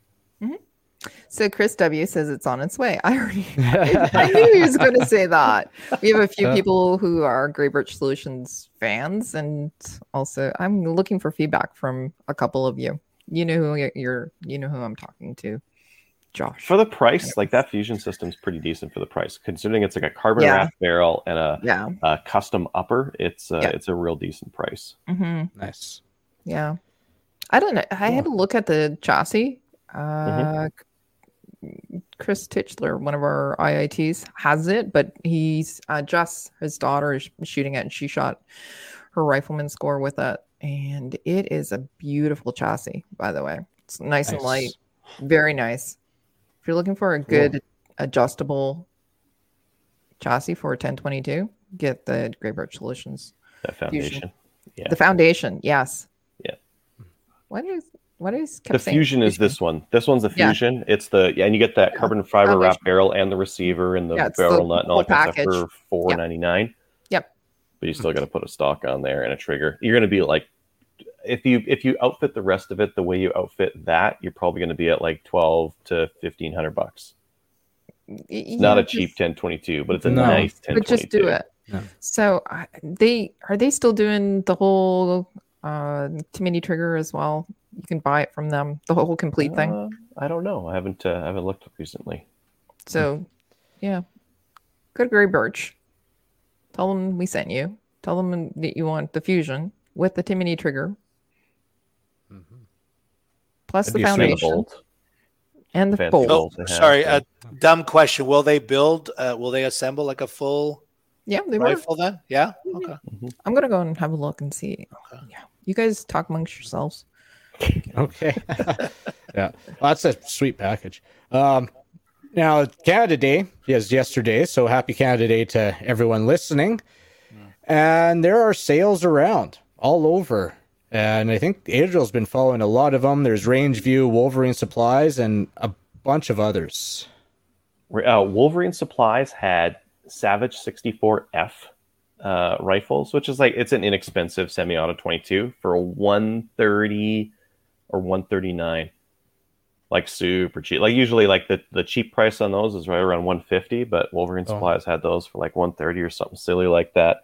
So Chris W says it's on its way. [laughs] I already [laughs] I knew he was going to say that. We have a few
Uh,
people who are Grey Birch Solutions fans, and also I'm looking for feedback from a couple of you. You know who you're. You know who I'm talking to, Josh.
For the price, like that fusion system's pretty decent for the price, considering it's like a carbon
Yeah.
wrap barrel and a
yeah.
uh, custom upper, it's uh,
Yeah.
it's a real decent price.
hmm
nice.
Yeah. I don't know. I had to look at the chassis. Uh,
Mm-hmm.
Chris Titchler, one of our IITs, has it, but he's uh, Jess, his daughter, is shooting it, and she shot her rifleman score with it, and it is a beautiful chassis. By the way, it's nice, and light, very nice. If you're looking for a good adjustable chassis for a 1022, get the Grey Birch Solutions.
That foundation. Yeah.
The foundation, yes.
Yeah.
What is what is
The fusion is this one. This one's the
Yeah.
fusion. It's the yeah, and you get that carbon fiber wrap barrel and the receiver and the
Yeah, it's the
barrel nut and all that kind of stuff for four ninety nine.
Yep.
But you still mm-hmm. got to put a stock on there and a trigger. You're going to be like, if you if you outfit the rest of it the way you outfit that, you're probably going to be at like twelve to fifteen hundred bucks. It's not a cheap ten twenty two, but it's a
No.
nice ten
but just do it.
Yeah.
So I they are they still doing the whole uh mini trigger as well? You can buy it from them, the whole complete thing.
Uh, I don't know. I haven't uh, I haven't looked recently.
So yeah, go to Grey Birch. Tell them we sent you. Tell them that you want the fusion with the Timney trigger, plus
That'd
the
be
And the
foundation
bolt.
and the
fancy
bolt.
bolt.
Oh, sorry, a dumb question. Will they build? Uh, will they assemble like a full
Yeah, they were.
rifle then? Yeah. Okay.
I'm gonna go and have a look and see. Yeah, you guys talk amongst yourselves. [laughs]
Okay. [laughs] [laughs] yeah. Well, that's a sweet package. Um, now, Canada Day is yesterday, so happy Canada Day to everyone listening. And there are sales around all over. And I think Adriel's been following a lot of them. There's Range View, Wolverine Supplies, and a bunch of others.
uh, Wolverine Supplies had Savage 64F uh, rifles, which is like it's an inexpensive semi-auto 22 for 130 or 139, like super cheap. Like usually, like the the cheap price on those is right around 150, but Wolverine
Oh.
Supplies had those for like 130 or something silly like that.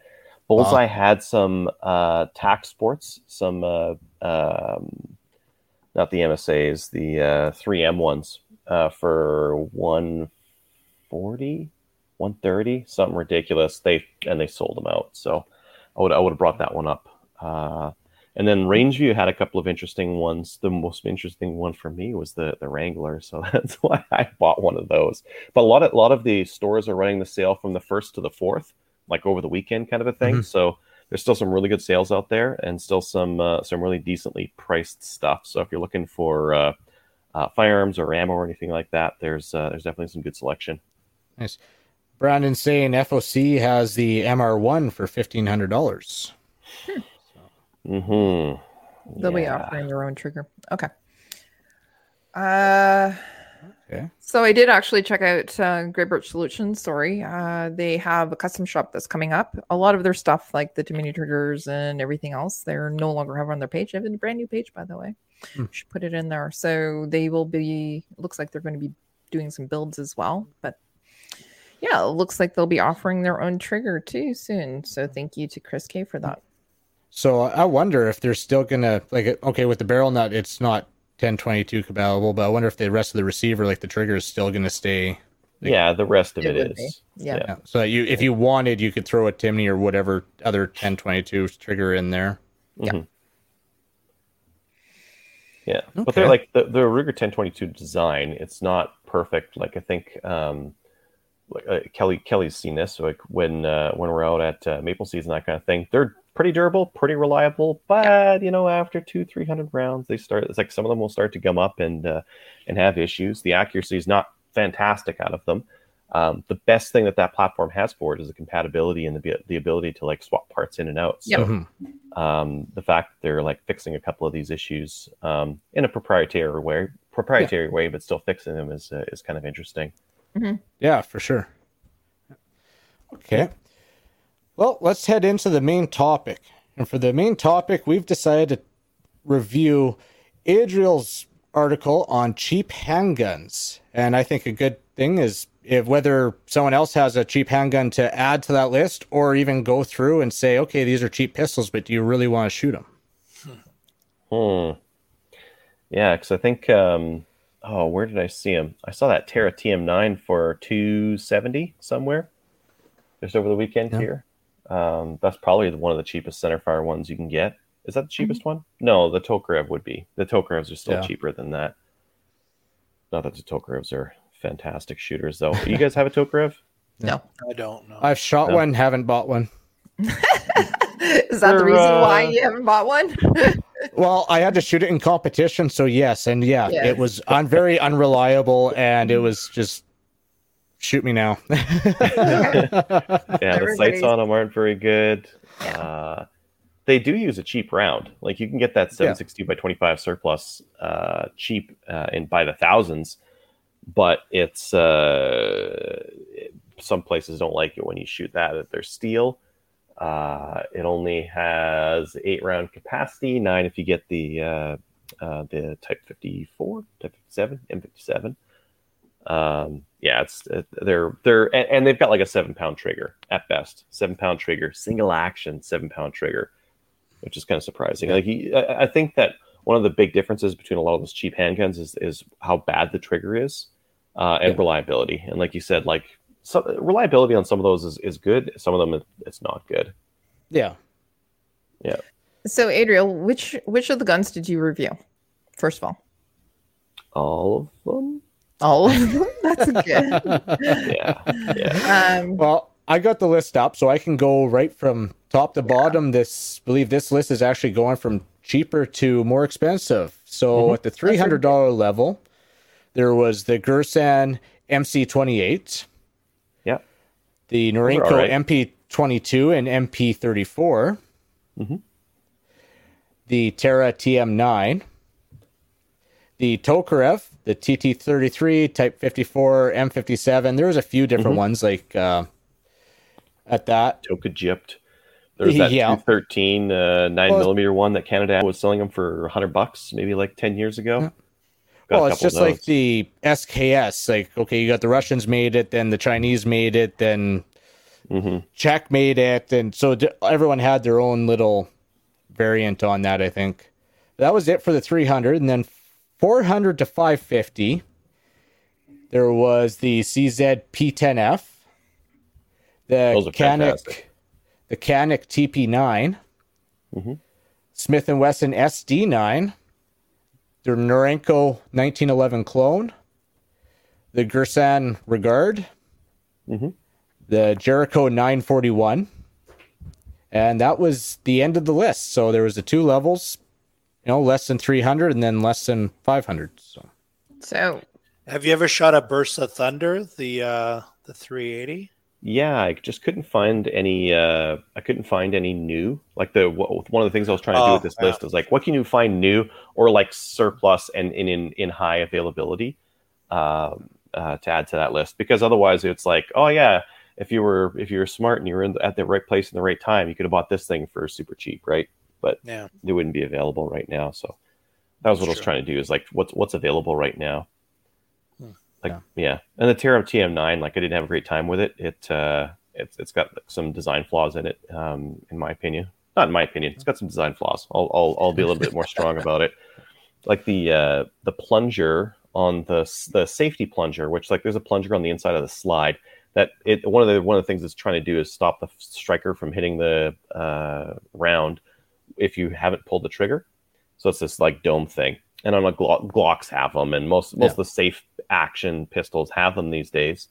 Bullseye had some uh, tack sports, some uh, um, not the MSAs, the uh, 3M ones uh, for 140, 130, something ridiculous. They and they sold them out. So I would I would have brought that one up. Uh, and then Rangeview had a couple of interesting ones. The most interesting one for me was the the Wrangler, so [laughs] that's why I bought one of those. But a lot of a lot of the stores are running the sale from the first to the fourth, like over the weekend kind of a thing.
Mhm.
So there's still some really good sales out there, and still some uh, some really decently priced stuff. So if you're looking for uh, uh, firearms or ammo or anything like that, there's uh, there's definitely some good selection.
Nice. Brandon saying FOC has the MR1 for $1,500.
Mm-hmm.
They'll be offering your own trigger. Okay. Uh, So I did actually check out uh, Grey Birch Solutions. Sorry, uh, they have a custom shop that's coming up. A lot of their stuff, like the mini triggers and everything else, they're no longer have on their page. They have a brand new page, by the way.
Hmm.
Should put it in there. So they will be. Looks like they're going to be doing some builds as well. But yeah, it looks like they'll be offering their own trigger too soon. So thank you to Chris K for that.
So I wonder if they're still gonna like okay with the barrel nut, it's not 1022 compatible, but I wonder if the rest of the receiver, like the trigger, is still gonna stay.
Yeah, the rest of
It
it
would be.
is.
Yeah.
Yeah. So you, if you wanted, you could throw a Timney or whatever other 1022 trigger in there.
Mhm. Yeah, but
Okay.
they're like the, the Ruger 1022 design. It's not perfect. Like I think um, like uh, Kelly Kelly's seen this. Like when uh, when we're out at uh, Maple Seeds and that kind of thing, they're pretty durable, pretty reliable. But you know, after two three hundred rounds, they start. It's like some of them will start to gum up and uh, and have issues. The accuracy is not fantastic out of them. Um, the best thing that that platform has for it is the compatibility and the the ability to like swap parts in and out. So
Yep.
Mhm.
um, the fact that they're like fixing a couple of these issues um, in a proprietary way, proprietary way, but still fixing them is uh, is kind of interesting.
Yeah, for sure. Okay. Well, let's head into the main topic. And for the main topic, we've decided to review Adriel's article on cheap handguns. And I think a good thing is if whether someone else has a cheap handgun to add to that list or even go through and say, okay, these are cheap pistols, but do you really want to shoot them?
Hmm. Yeah, because I think um, oh, where did I see them? I saw that Tara TM9 for two seventy somewhere, just over the weekend
Yeah.
here. Um, that's probably one of the cheapest centerfire ones you can get. Is that the cheapest
Mm-hmm.
one? No, the Tokarev would be. The Tokarevs are still
Yeah.
cheaper than that. Not that the Tokarevs are fantastic shooters, though. You guys have a Tokarev? [laughs]
No.
I don't know.
I've shot
No.
one, haven't bought one. [laughs]
Is that the
They're,
reason why
uh,
you haven't bought one? [laughs]
Well, I had to shoot it in competition, so yes, and yeah,
Yes.
it was un- very unreliable, and it was just shoot me now. [laughs]
Yeah, the sights on them aren't very good.
Yeah.
Uh, they do use a cheap round. Like you can get that 760 by 25 surplus uh, cheap uh, in by the thousands, but it's uh, it- some places don't like it when you shoot that. If they're steel, uh, it only has eight round capacity, nine if you get the uh, uh, the Type 54, Type 57, M57. Um, yeah, it's they're they're and, and they've got like a seven pound trigger at best, seven pound trigger, single action, seven pound trigger, which is kind of surprising. Like he, I, I think that one of the big differences between a lot of those cheap handguns is is how bad the trigger is uh, and
Yeah.
reliability. And like you said, like some reliability on some of those is, is good. Some of them it's not good.
Yeah. Yeah.
so, Adriel, which which of the guns did you review? First of all,
All of them,
all of [laughs] them. That's good. [laughs]
yeah, yeah.
Um,
Well, I got the list up, so I can go right from top to bottom. This believe this list is actually going from cheaper to more expensive. So at the three hundred dollar level, there was the Girsan MC twenty eight,
Yeah.
the
are
Norinco
alright.
MP twenty two and MP thirty four,
Mhm.
the Tara TM nine, the Tokarev, the TT thirty three, Type fifty four, M fifty seven. There was a few different ones like uh, at that.
Tokagypt. There's that
Yeah.
213 uh, 9
Well,
millimeter one that Canada was selling them for 100 bucks, maybe like 10 years ago.
Yeah.
Got
well, it's just like the SKS. Like, okay, you got the Russians made it, then the Chinese made it, then
Mhm.
Czech made it, and so d- everyone had their own little variant on that. I think that was it for the 300, and then 400 to 550. There was the CZ P10F, the Canik, the Canik TP9,
Mhm.
Smith and Wesson SD9, the Norinco 1911 clone, the Girsan Regard,
Mhm.
the Jericho 941, and that was the end of the list. So there was the two levels, you know, less than 300 and then less than 500. So
so
Have you ever shot a Bersa Thunder? The uh, the 380.
Yeah, I just couldn't find any. Uh, I couldn't find any new. Like the one of the things I was trying to do
Oh,
with this
yeah.
list is like, what can you find new or like surplus and in in, in high availability um, uh, to add to that list? Because otherwise, it's like, oh yeah, if you were if you were smart and you were in the, at the right place in the right time, you could have bought this thing for super cheap, right? But
Yeah.
it wouldn't be available right now. So that was what I was trying to do is like what's what's available right now.
Hmm.
Like yeah. and the Tara TM9, like I didn't have a great time with it. It uh, it's it's got some design flaws in it, um, in my opinion. Not in my opinion, it's got some design flaws. I'll I'll, I'll be a little bit more strong about it. Like the uh, the plunger on the the safety plunger, which like there's a plunger on the inside of the slide that it one of the one of the things it's trying to do is stop the striker from hitting the uh, round if you haven't pulled the trigger. So it's this like dome thing, and on a Glo- Glocks have them, and most most
Yeah.
of the safe action pistols have them these days.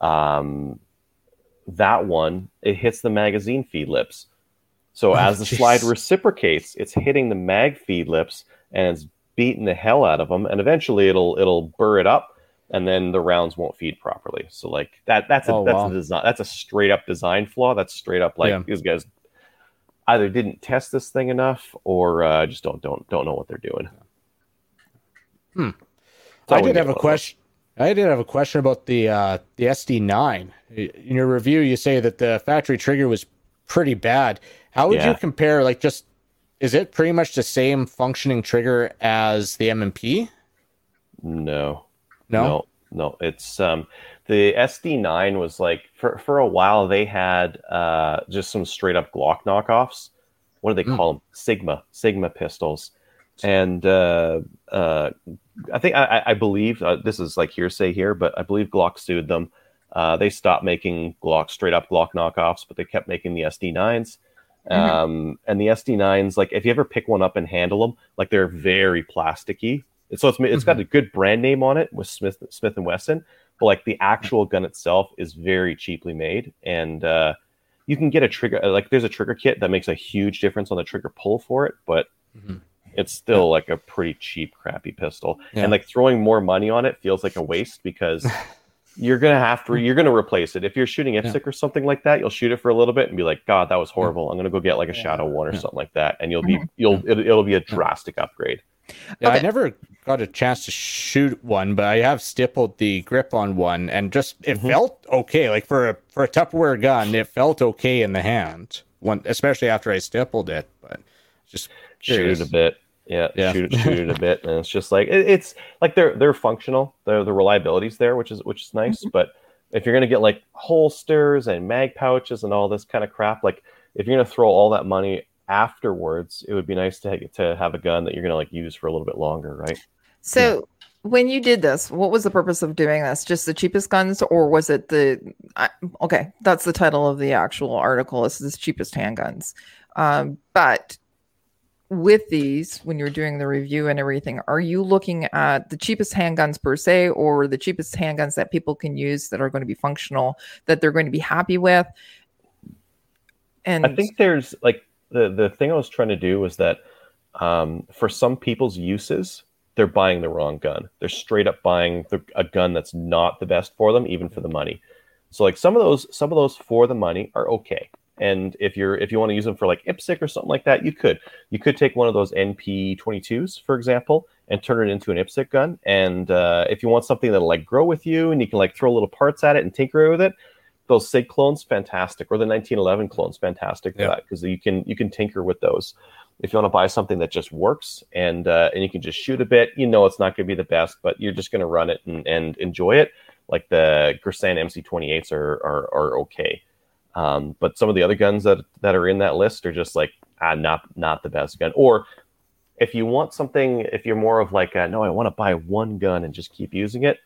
Um, that one it hits the magazine feed lips. So
Oh,
as the
jeez.
slide reciprocates, it's hitting the mag feed lips and it's beating the hell out of them, and eventually it'll it'll burr it up, and then the rounds won't feed properly. So like that that's a
Oh,
that's
wow.
a design that's a straight up design flaw. That's straight up like
Yeah.
these guys either didn't test this thing enough or uh, just don't don't don't know what they're doing.
Hmm.
So
I did have a
one of those.
question. I did have a question about the uh, the SD9. In your review, you say that the factory trigger was pretty bad. How would you compare? Like, just is it pretty much the same functioning trigger as the M&P?
No,
No.
no, no. It's um, the SD9 was like for for a while they had uh, just some straight up Glock knockoffs. What do they
Mm.
call them? Sigma Sigma pistols, and uh, uh, I think I, I- believe uh, this is like hearsay here, but I believe Glock sued them. Uh, they stopped making Glock straight up Glock knockoffs, but they kept making the SD9s. Um, and the SD9s, like if you ever pick one up and handle them, like they're very plasticky. So it's it's
Mm-hmm.
got a good brand name on it with Smith Smith and Wesson, but like the actual gun itself is very cheaply made, and uh, you can get a trigger like there's a trigger kit that makes a huge difference on the trigger pull for it, but
Mhm.
it's still like a pretty cheap, crappy pistol.
Yeah.
And like throwing more money on it feels like a waste because [laughs] you're gonna have to you're gonna replace it. If you're shooting IPSC or something like that, you'll shoot it for a little bit and be like, God, that was horrible. I'm gonna go get like a Shadow One or
Yeah.
something like that, and you'll be you'll it, it'll be a drastic upgrade.
Yeah, I never got a chance to shoot one, but I have stippled the grip on one, and just it
Mm-hmm.
felt okay. Like for a for a Tupperware gun, it felt okay in the hand. One, especially after I stippled it, but just
shoot it a bit. Yeah,
Yeah.
shoot it, [laughs] shoot it a bit, and it's just like it, it's like they're they're functional. The the reliability's there, which is which is nice.
Mm-hmm.
But if you're gonna get like holsters and mag pouches and all this kind of crap, like if you're gonna throw all that money afterwards, it would be nice to to have a gun that you're gonna like use for a little bit longer, right?
So when you did this, what was the purpose of doing this? Just the cheapest guns, or was it the? I, okay, that's the title of the actual article. This Is the cheapest handguns? Um, but with these, when you're doing the review and everything, are you looking at the cheapest handguns per se, or the cheapest handguns that people can use that are going to be functional, that they're going to be happy with? And
I think there's like the the thing I was trying to do was that um, for some people's uses, they're buying the wrong gun. They're straight up buying the, a gun that's not the best for them, even for the money. So like some of those some of those for the money are okay. And if you're if you want to use them for like IPSC or something like that, you could. You could take one of those NP 22s, for example, and turn it into an IPSC gun. And uh, if you want something that'll like grow with you and you can like throw little parts at it and tinker with it, those SIG clones, fantastic, or the 1911 clones, fantastic for that because you can you can tinker with those. If you want to buy something that just works and uh, and you can just shoot a bit, you know it's not going to be the best, but you're just going to run it and, and enjoy it. Like the Girsan MC28s are are, are okay, um, but some of the other guns that that are in that list are just like ah, not not the best gun. Or if you want something, if you're more of like a, no, I want to buy one gun and just keep using it,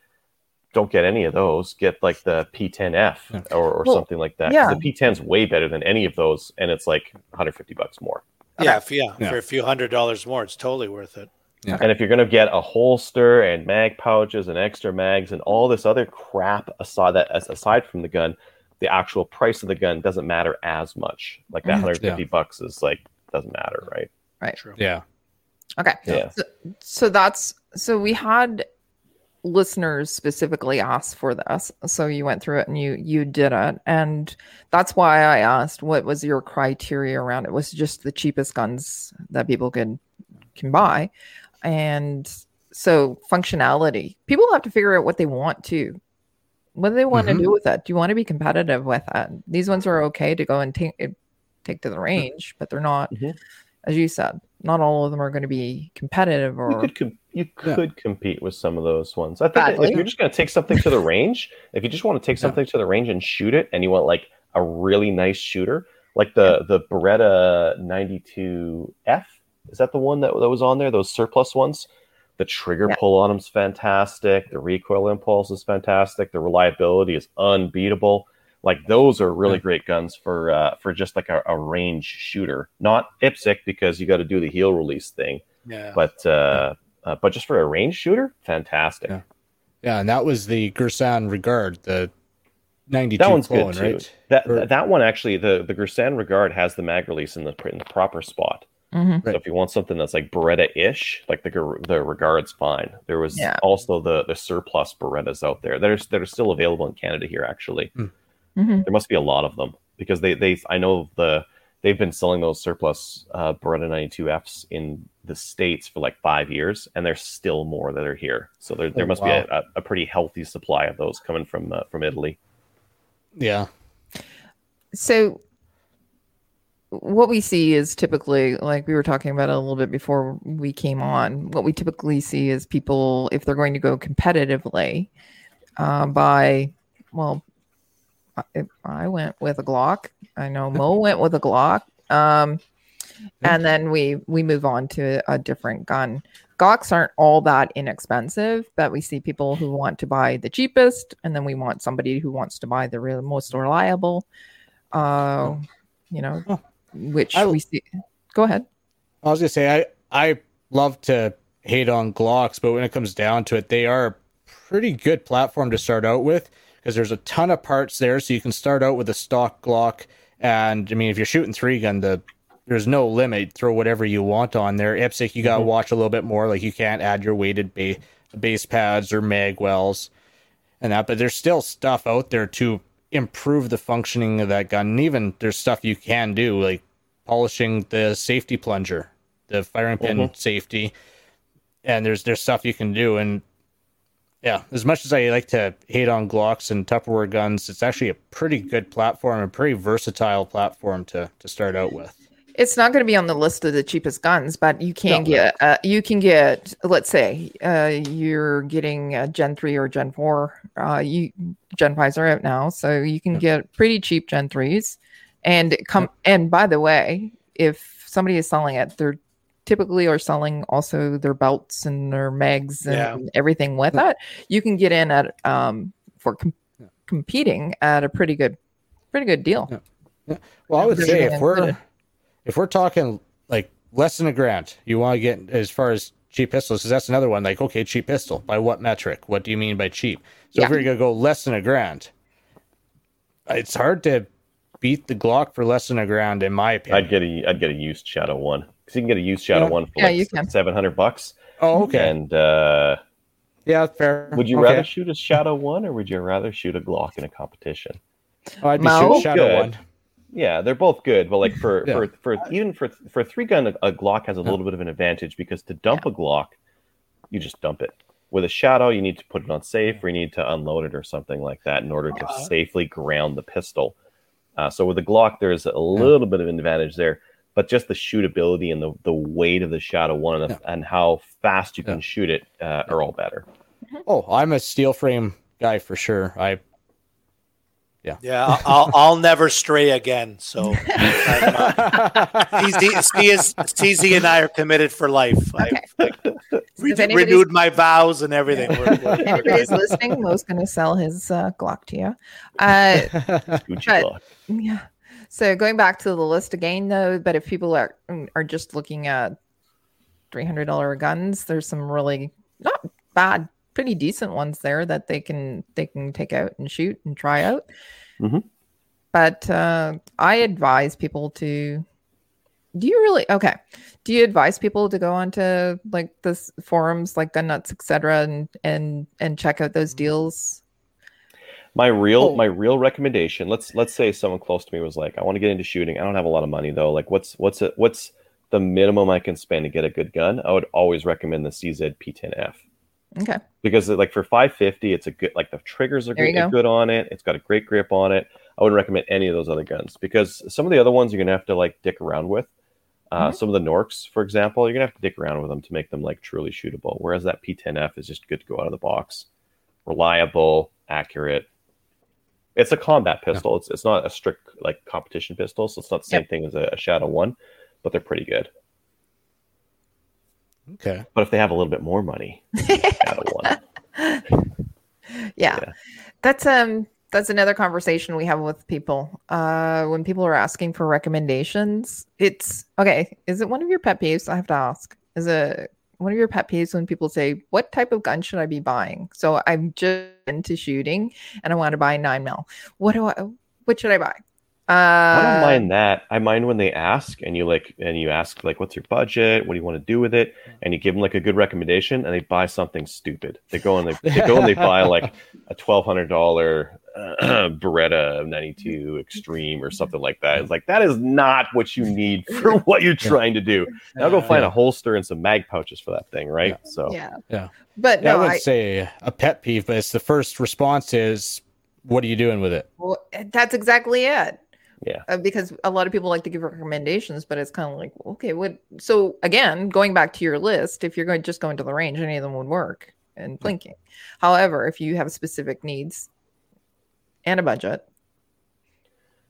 don't get any of those. Get like the P10F
Yeah.
or, or
Well,
something like that.
yeah.
The P10's way better than any of those, and it's like 150 bucks more.
Yeah, if, yeah,
Yeah.
for a few hundred dollars more, it's totally worth it. Yeah.
And if you're gonna get a holster and mag pouches and extra mags and all this other crap aside that aside from the gun, the actual price of the gun doesn't matter as much. Like that
Mhm.
150 bucks is like doesn't matter, right? Right.
True.
Yeah.
okay,
Yeah.
So, so that's so we had listeners specifically ask for this. So you went through it and you you did it, and that's why I asked what was your criteria around it. Was just the cheapest guns that people can can buy, and so functionality. People have to figure out what they want to. What do they want
Mhm.
to do with it? Do you want to be competitive with it? These ones are okay to go and take take to the range, but they're not,
Mhm.
as you said, not all of them are going to be competitive
You
or
could com- you
Yeah.
could compete with some of those ones. I think if you're just going to take something to the range, if you just want to take
Yeah.
something to the range and shoot it, and you want like a really nice shooter, like the the Beretta 92F, is that the one that, that was on there? Those surplus ones. The trigger
Yeah.
pull on them's fantastic. The recoil impulse is fantastic. The reliability is unbeatable. Like those are really great guns for uh, for just like a, a range shooter, not IPSC because you got to do the heel release thing
Yeah.
but uh, uh, but just for a range shooter, fantastic.
Yeah. Yeah, and that was the Girsan Regard, the 92
That one's
clone,
good too.
right?
That
Or-
that one actually, the the Girsan Regard has the mag release in the, in the proper spot.
Mhm.
So
Right.
if you want something that's like Beretta-ish, like the the Regard's fine. There was
Yeah.
also the the surplus Berettas out there that are that are still available in Canada here. Actually,
Mhm.
there must be a lot of them because they they I know the they've been selling those surplus uh, Beretta 92Fs in the states for like five years, and there's still more that are here. So there there
Oh,
must
wow.
be a, a pretty healthy supply of those coming from uh, from Italy.
Yeah.
So what we see is typically like we were talking about it a little bit before we came on. What we typically see is people if they're going to go competitively uh, by well, I, I went with a Glock. I know [laughs] Mo went with a Glock. Um, and then we we move on to a different gun. Glocks aren't all that inexpensive, but we see people who want to buy the cheapest, and then we want somebody who wants to buy the real most reliable. Uh, you know. Which
I-
we see. Go ahead.
I was gonna say I I love to hate on Glocks, but when it comes down to it, they are a pretty good platform to start out with because there's a ton of parts there. So you can start out with a stock Glock, and I mean, if you're shooting three gun, the there's no limit. Throw whatever you want on there. IPSC, you gotta mm-hmm. watch a little bit more. Like you can't add your weighted ba- base pads or mag wells and that, but there's still stuff out there to improve the functioning of that gun. And even there's stuff you can do, like polishing the safety plunger, the firing pin safety, and there's there's stuff you can do. And yeah, as much as I like to hate on Glocks and Tupperware guns, it's actually a pretty good platform, a pretty versatile platform to to start out with.
It's not going to be on the list of the cheapest guns, but you can
No.
get uh, you can get let's say uh, you're getting a Gen three or Gen four. Uh, you Gen fives are out now, so you can get pretty cheap Gen threes. And come and by the way, if somebody is selling it, they're typically are selling also their belts and their mags and
Yeah.
everything with it. You can get in at um for com- competing at a pretty good pretty good deal.
Well, I would say if we're
included.
if we're talking like less than a grand, you want to get as far as cheap pistols, because that's another one. Like, okay, cheap pistol. By what metric? What do you mean by cheap? So if
Yeah.
we're gonna go less than a grand, it's hard to beat the Glock for less than a grand, in my opinion.
I'd get a I'd get a used Shadow One because you can get a used Shadow
Yeah.
One for
Yeah, you
like
can.
seven hundred bucks.
oh, okay.
And uh,
yeah, fair.
would you
Okay.
rather shoot a Shadow One or would you rather shoot a Glock in a competition?
Oh, I'd be
Mo?
shooting Shadow
Good.
One.
Yeah, they're both good, but like for
Yeah.
for for even for for three gun, a, a Glock has a little bit of an advantage because to dump a Glock, you just dump it. With a Shadow, you need to put it on safe, or you need to unload it or something like that in order to
Uh-huh.
safely ground the pistol. Uh, so with the Glock, there's a little bit of an advantage there, but just the shootability and the, the weight of the Shadow One and, the, and how fast you can
Yeah.
shoot it uh, are all better.
Oh, I'm a steel frame guy for sure. I
Yeah, I'll, I'll, I'll never stray again. So [laughs] I'm, uh, CZ, CZ CZ and I are committed for life.
Okay.
I've re- renewed my vows and everything. We're- we're-
If anybody's listening, Mo's going to sell his uh, Glock to you. Uh,
Gucci
But-
Glock.
yeah. So going back to the list again, though, but if people are are just looking at three hundred dollar guns, there's some really not bad, pretty decent ones there that they can they can take out and shoot and try out.
Mhm.
But uh, I advise people to. Do you really okay? Do you advise people to go onto like this forums like Gun Nuts, etc., and and and check out those deals?
My real
Oh.
my real recommendation. Let's let's say someone close to me was like, I want to get into shooting. I don't have a lot of money though. Like, what's what's it? What's the minimum I can spend to get a good gun? I would always recommend the CZ P10F
Okay.
because like for 550, it's a good like the triggers are
There you
good,
go.
good on it. It's got a great grip on it. I wouldn't recommend any of those other guns because some of the other ones you're gonna have to like dick around with. Uh,
Mhm.
Some of the Norks, for example, you're gonna have to dick around with them to make them like truly shootable. Whereas that P10F is just good to go out of the box, reliable, accurate. It's a combat pistol. It's it's not a strict like competition pistol, so it's not the same
Yep.
thing as a, a Shadow One, but they're pretty good.
Okay.
But if they have a little bit more money, [laughs]
yeah.
Yeah.
that's um that's another conversation we have with people. Uh when people are asking for recommendations it's okay is it one of your pet peeves? I have to ask. Is it one of your pet peeves when people say what type of gun should i be buying? So i'm just into shooting and i want to buy nine mil. What do i what should i buy uh
I don't mind that. I mind when they ask and you like and you ask like, "What's your budget? What do you want to do with it?" And you give them like a good recommendation, and they buy something stupid. They go and they, [laughs] they go and they buy like a twelve hundred dollar uh, [clears throat] Beretta ninety two Extreme or something like that. It's like that is not what you need [laughs] for what you're trying to do. Now go find
Yeah.
a holster and some mag pouches for that thing, right? So
yeah
Yeah.
but
Yeah, I would
I,
say a pet peeve, but it's the first response is, "What are you doing with it?"
Well, that's exactly it.
Yeah.
Uh, because a lot of people like to give recommendations, but it's kind of like, okay, what? So again, going back to your list, if you're going just going to the range, any of them would work and plinking. However, if you have specific needs and a budget,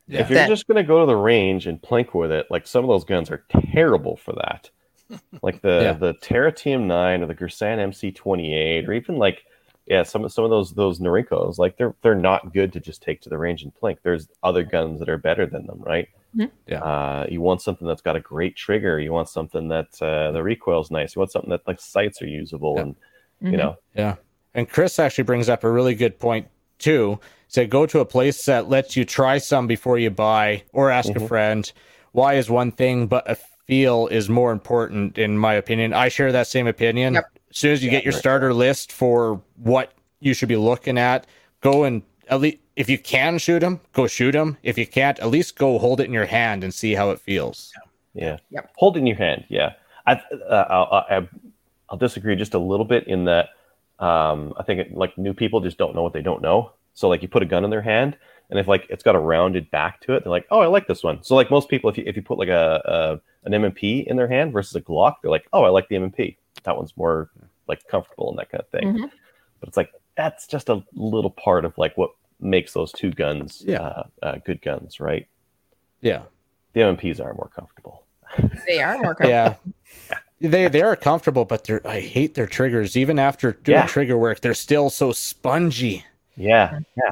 Yeah.
If you're
That-
just going to go to the range and plink with it, like some of those guns are terrible for that. Like the [laughs]
Yeah.
the Tara TM9 or the Girsan MC28 or even like yeah, some some of those those Norincos, like they're they're not good to just take to the range and plink. There's other guns that are better than them, right?
Mhm.
Yeah.
Uh, you want something that's got a great trigger. You want something that uh, the recoil's nice. You want something that like sights are usable,
Yeah.
and
Mhm.
you know,
Yeah. And Chris actually brings up a really good point too. Say go to a place that lets you try some before you buy or ask a
Mhm.
friend. Why is one thing, but a feel is more important in my opinion. I share that same opinion.
Yep.
As soon as you get your
right.
starter list for what you should be looking at, go and at least if you can shoot them, go shoot them. If you can't, at least go hold it in your hand and see how it feels.
Yeah.
Yep.
Hold it in your hand. Yeah. I, uh, I'll, I'll, I'll disagree just a little bit in that um, I think it, like new people just don't know what they don't know. So like you put a gun in their hand, and if like it's got a rounded back to it, they're like, oh, I like this one. So like most people, if you if you put like a, a an M&P in their hand versus a Glock, they're like, oh, I like the M&P. That one's more like comfortable and that kind of thing.
Mhm.
But it's like that's just a little part of like what makes those two guns
Yeah.
uh, uh, good guns, right?
Yeah.
The M&Ps are more comfortable. [laughs]
They are more comfortable.
Yeah. They they are comfortable, but they're I hate their triggers. Even after doing
Yeah.
trigger work, they're still so spongy.
Yeah, yeah,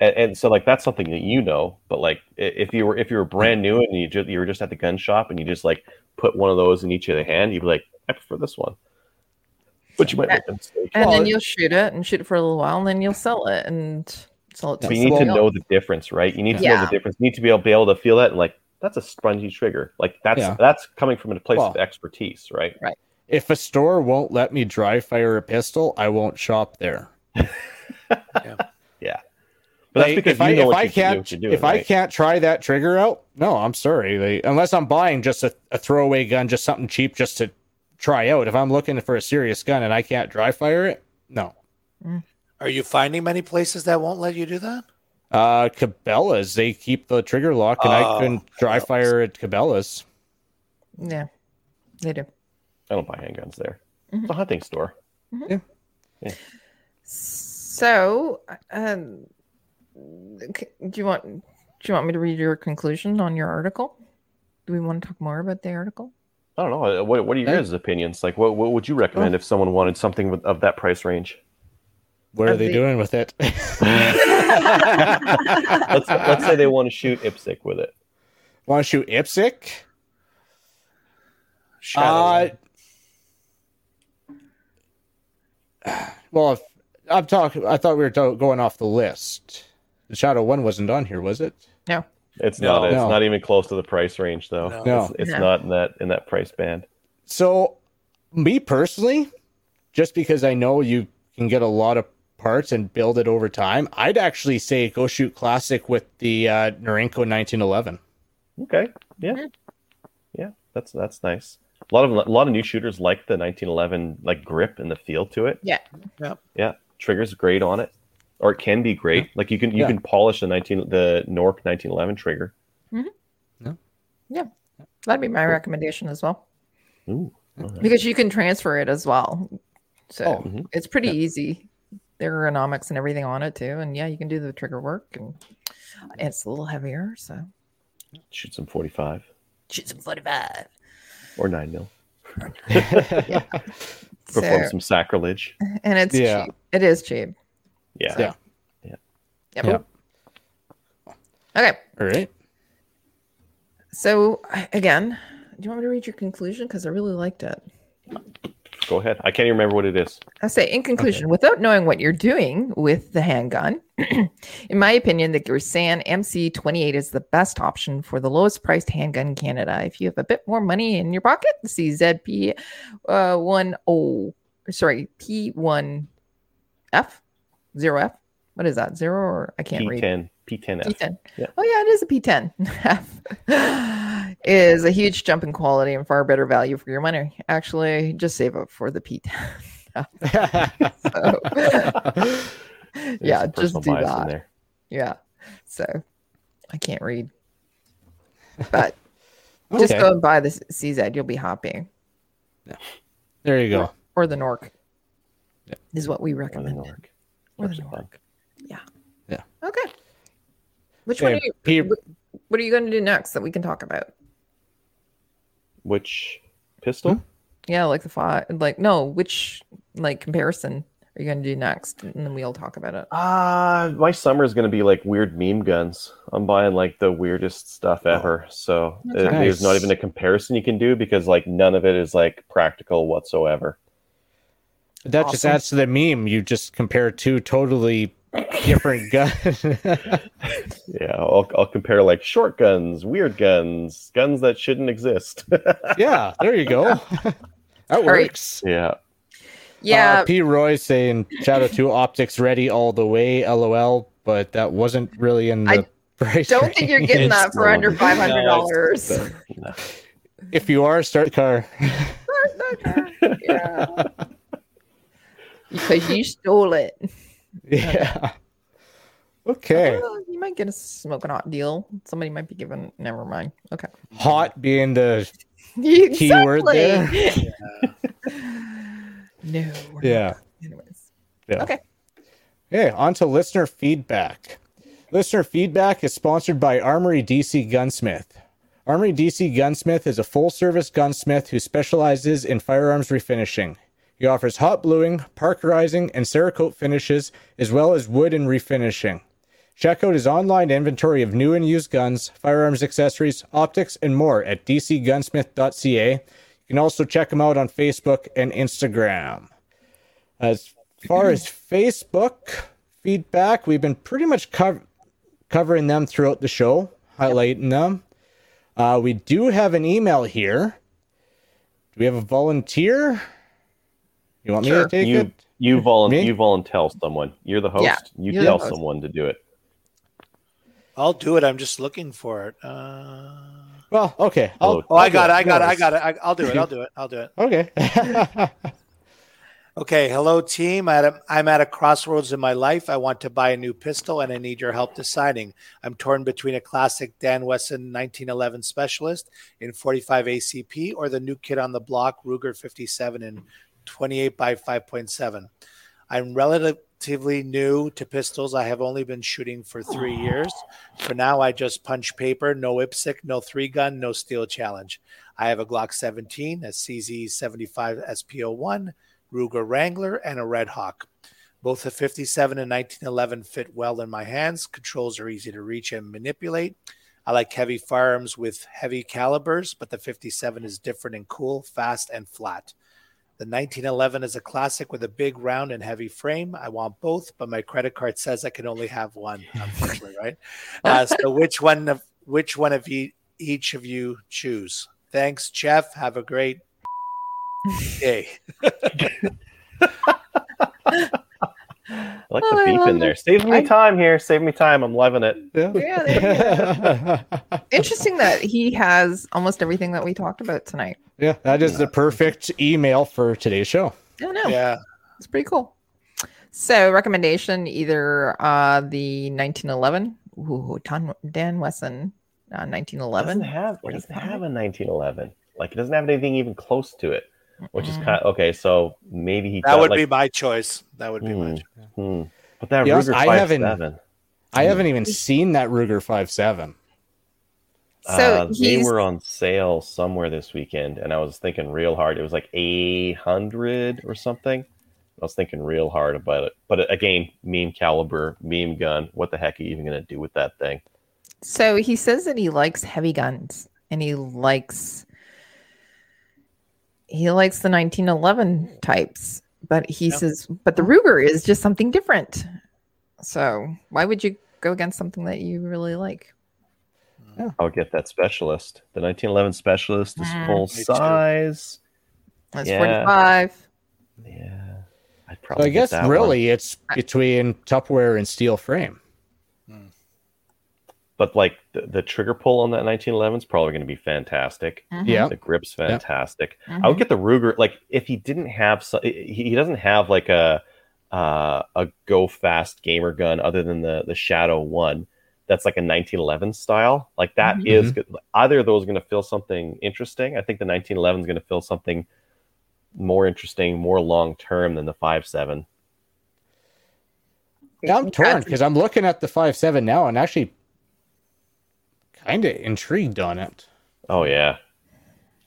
and, and so like that's something that you know. But like if you were if you were brand new and you just you were just at the gun shop and you just like put one of those in each of the hand, you'd be like, I prefer this one. But you might make a mistake.
And
Well,
then you'll shoot it and shoot it for a little while, and then you'll sell it and sell it to
But you need to know the difference, right? You need to know the difference. You need to be able, be able to feel that and like that's a spongy trigger. Like that's
Yeah.
that's coming from a place of expertise, right? Right.
If a store won't let me dry fire a pistol, I won't shop there. [laughs]
Yeah. But that's because
if
you
I
know
if I can't
what you're doing.
if I can't try that trigger out, no, I'm sorry. Like, unless I'm buying just a, a throwaway gun, just something cheap, just to try out. If I'm looking for a serious gun and I can't dry fire it, no.
Are you finding many places that won't let you do that?
Uh, Cabela's they keep the trigger lock, and I
Oh,
couldn't dry
Cabela's.
fire at Cabela's.
Yeah, they do.
I don't buy handguns there.
Mm-hmm.
It's a hunting store.
So, um, do you want do you want me to read your conclusion on your article? Do we want to talk more about the article?
I don't know. What, what are your guys' opinions? Like, what, what would you recommend
Oh.
if someone wanted something with, of that price range?
What are
Of
they
the-
doing with it? [laughs] [laughs]
Let's let's say they want to shoot IPSC with it.
Want to shoot IPSC?
Shadow
Uh, [sighs] well, if, I'm talking. I thought we were to- going off the list. The Shadow One wasn't on here, was it?
No.
It's
No.
not. It's
No.
not even close to the price range, though.
No.
No.
It's, it's
No.
not in that in that price band.
So, me personally, just because I know you can get a lot of parts and build it over time, I'd actually say go shoot classic with the uh, Norinco 1911.
Okay. Yeah. Yeah. That's that's nice. A lot of a lot of new shooters like the 1911 like grip and the feel to it.
Yeah.
Yeah.
Yeah. Triggers great on it, or it can be great. Like you can you
Yeah.
can polish the 19 the Nork 1911 trigger. Yeah.
That'd be my recommendation as well,
Ooh. all right.
because you can transfer it as well. So
Oh,
mhm.
it's pretty
yeah.
easy. There are ergonomics and everything on it too, and yeah, you can do the trigger work, and it's a little heavier, so
Shoot some 45
shoot some forty-five.
or 9 mil. [laughs]
yeah. [laughs]
Perform
So,
some sacrilege.
and it's
Yeah.
cheap. It is cheap.
Yeah.
Yeah.
Yep.
Yeah.
Okay.
All right.
So again, do you want me to read your conclusion? Because I really liked it.
Go ahead. I can't even remember what it is.
I say, in conclusion, without knowing what you're doing with the handgun, [clears throat] in my opinion, the Girsan MC28 is the best option for the lowest priced handgun in Canada. If you have a bit more money in your pocket, the CZP uh, 10, sorry, P1F, 0F. What is that? Zero or I can't read.
P10. P10F.
P10.
Yeah.
Oh yeah, it is a P10. [laughs] is a huge jump in quality and far better value for your money. Actually, just save up for the P10. [laughs]
There's
yeah, just do that.
there.
Yeah. So I can't read. But [laughs] just go and buy the CZ. You'll be happy.
There you go.
Or the Nork.
Yeah.
Is what we
Or the
recommend.
Nork.
Or the
Norks are fun.
Nork. Yeah.
Yeah.
Okay. Which one are you,
P-
what are you going to do next that we can talk about?
Which pistol?
Hmm?
Yeah, like the five, like no, which like comparison are you going to do next? And then we'll talk about it.
Uh, my summer is going to be like weird meme guns. I'm buying like the weirdest stuff ever. So
That's
uh, there's not even a comparison you can do because like none of it is like practical whatsoever.
That just adds to the meme. You just compare two totally different [laughs] guns. [laughs]
Yeah, I'll, I'll compare like short guns, weird guns, guns that shouldn't exist. [laughs]
yeah, there you go. that
right.
works.
yeah.
Yeah,
Uh, P. Roy saying Shadow 2 optics ready all the way, lol. But that wasn't really in the
I
price.
don't think you're getting that for under five hundred dollars.
No.
If you are, start the car.
yeah. Because you stole it. [laughs]
yeah. Okay.
Well, you might get a smoking hot deal. Somebody might be giving. Never mind. Okay.
Hot being the [laughs]
Exactly.
Keyword there. [laughs]
no. we're not.
yeah.
Anyways.
Yeah.
Okay.
Okay, on to listener feedback. Listener feedback is sponsored by Armory DC Gunsmith. Armory DC Gunsmith is a full service gunsmith who specializes in firearms refinishing. He offers hot bluing, parkerizing, and Cerakote finishes, as well as wood and refinishing. Check out his online inventory of new and used guns, firearms accessories, optics, and more at dcgunsmith.ca. You can also check him out on Facebook and Instagram. As far as [clears throat] Facebook feedback, we've been pretty much cov- covering them throughout the show, highlighting them. Uh, we do have an email here. Do we have a volunteer? You want me
Sure.
to take
You
it?
you [laughs] volun
Me?
you volunteer someone. You're the host.
Yeah,
you
you're
tell
host.
someone to do it.
I'll do it. I'm just looking for it. Uh...
Well, okay. I'll,
Oh, I
I'll
got
do
it. I got it. I got it. I, I'll do it. I'll do it. [laughs] I'll do it.
Okay. [laughs]
Okay, hello team. I'm at, a, I'm at a crossroads in my life. I want to buy a new pistol and I need your help deciding. I'm torn between a classic Dan Wesson 1911 Specialist in 45 ACP or the new kid on the block Ruger 57 in 28 by 5.7. I'm relatively new to pistols. I have only been shooting for three years. For now, I just punch paper, no IPSC, no three gun, no steel challenge. I have a Glock 17, a CZ 75 SPO1, Ruger Wrangler, and a Red Hawk. Both the 57 and 1911 fit well in my hands. Controls are easy to reach and manipulate. I like heavy firearms with heavy calibers, but the 57 is different and cool, fast, and flat. The 1911 is a classic with a big round and heavy frame. I want both, but my credit card says I can only have one. [laughs] Unfortunately, right? Uh, so which one of which one of e- each of you choose? Thanks, Jeff. Have a great day. [laughs]
I like
Oh,
the
I
beep in there. Save me
I-
time here. Save me time. I'm loving it.
Yeah, [laughs] [laughs] Interesting that he has almost everything that we talked about tonight.
yeah, that is the perfect email for today's show.
I don't know.
Yeah.
It's pretty cool. So recommendation either uh the 1911 ooh, Ton- Dan Wesson uh,
It
1911
doesn't have it doesn't have a 1911. Like it doesn't have anything even close to it, which is kind of okay. So maybe he
That
got,
would
like,
be my choice. That would be my
Hmm.
choice.
hmm. But that
Be honest,
Ruger
I
five
haven't-
seven.
I haven't even seen that Ruger 57.
So
uh, they were on sale somewhere this weekend, and I was thinking real hard. It was like a hundred or something. I was thinking real hard about it. But uh, again, meme caliber, meme gun. What the heck are you even gonna do with that thing?
so he says that he likes heavy guns and he likes he likes the 1911 types, but he
Yeah.
says but the Ruger is just something different. So why would you go against something that you really like?
I'll get that specialist. The 1911 specialist is
Mm,
full size.
That's
Yeah.
45.
Yeah, I'd
So. I guess
that one.
really it's between Tupperware and steel frame.
But like the, the trigger pull on that 1911 is probably going to be fantastic.
Mhm.
Yeah.
The grip's fantastic. I
Mhm.
would get the Ruger. Like if he didn't have, so, he, he doesn't have like a uh, a go fast gamer gun other than the the Shadow One. That's like a 1911 style. Like that
Mhm.
is good. either of those are going to feel something interesting. I think the 1911 is going to feel something more interesting, more long term than the five seven.
Yeah, I'm torn because I'm looking at the 57 now and actually kind of intrigued on it.
Oh yeah.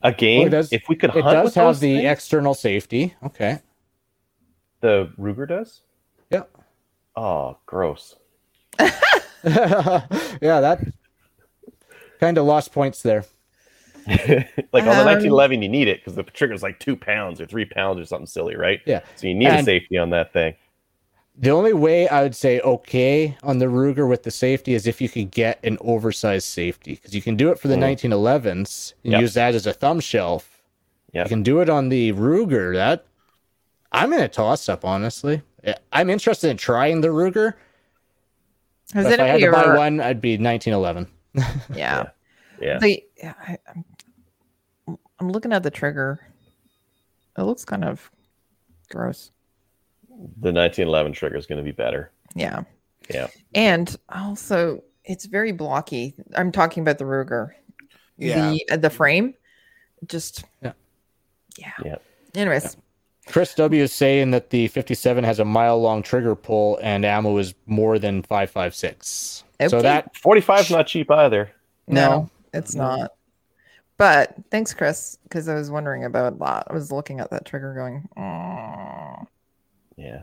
a
game. it does-
if we could
It does
with
have
those
the
things-
external safety. Okay.
The Ruger does.
Yeah.
Oh, gross. [laughs]
yeah, that kind of lost points there. [laughs]
like on the
Um,
1911, you need it because the trigger's like two pounds or three pounds or something silly, right?
Yeah.
So you need a safety on that thing.
The only way I would say okay on the Ruger with the safety is if you could get an oversized safety because you can do it for the
Mm.
1911s and
Yep.
use that as a thumb shelf.
Yep.
You can do it on the Ruger. That I'm in a toss up, honestly. I'm interested in trying the Ruger.
Has
But if I had
anybody
to buy one, I'd be 1911. [laughs]
Yeah.
Yeah.
The yeah, I, I'm, I'm looking at the trigger. It looks kind of gross.
The 1911 trigger is going to be better.
Yeah.
Yeah.
And also, it's very blocky. I'm talking about the Ruger.
Yeah.
The uh, the frame, just
Yeah.
yeah.
Yeah.
Anyways,
Chris W is saying that the 57 has a mile long trigger pull and ammo is more than 556. So
Okay.
that
45's not cheap either.
no,
No.
it's not. But thanks, Chris, because I was wondering about that. I was looking at that trigger, going, "Aw."
Yeah.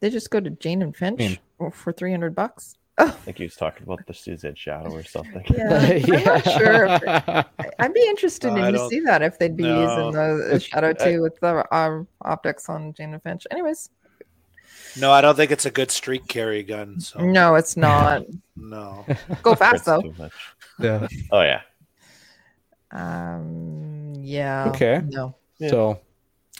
they just go to Jane and Finch
mean-
for three hundred bucks.
I [laughs] think he was talking about the CZ Shadow or something.
Yeah, [laughs] I'm not sure. [laughs] I'd be interested
No, I
in to see that if they'd be
No.
using the, the
It's-
Shadow
I-
2 with the um, optics on Jane and Finch. Anyways,
No, I don't think it's a good street carry gun. So
no, it's not.
no.
Go fast though.
too much.
Yeah.
Oh yeah.
Um, yeah.
Okay.
No.
Yeah.
So,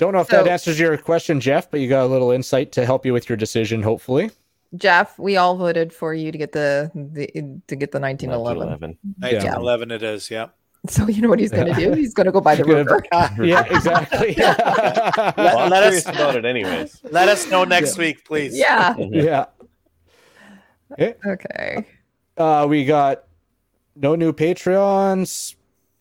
don't know if
So-
that answers your question, Jeff, but you got a little insight to help you with your decision, hopefully.
Jeff, we all voted for you to get the, the to get the 1911.
1911.
1911 it is. Yeah.
So you know what he's gonna do? He's gonna go buy the
river. [laughs] gonna- [laughs] Yeah, exactly. [laughs]
Well, I'm
Let
curious
us-
about it anyways.
Let us know next week, please.
Yeah.
yeah.
Okay.
Uh, we got no new Patreons,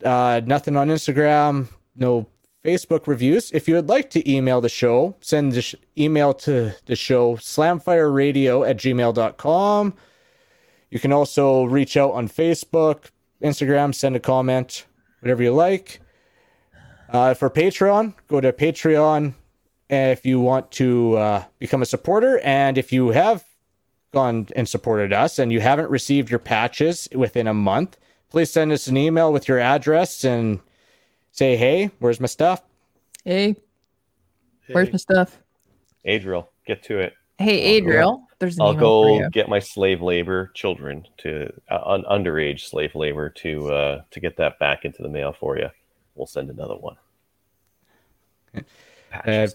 uh, nothing on Instagram, no Facebook reviews. If you would like to email the show, send the sh- email to the show slamfireradio at gmail.com. You can also reach out on Facebook, Instagram, send a comment, whatever you like. Uh, for Patreon, go to Patreon if you want to uh, become a supporter. And if you have gone and supported us and you haven't received your patches within a month, please send us an email with your address and say, hey, where's my stuff?
Hey, where's my stuff?
Adriel, get to it.
Hey, Adriel, there's an
I'll go get my slave labor children to uh, un- underage slave labor to uh, to get that back into the mail for you. We'll send another one.
Uh.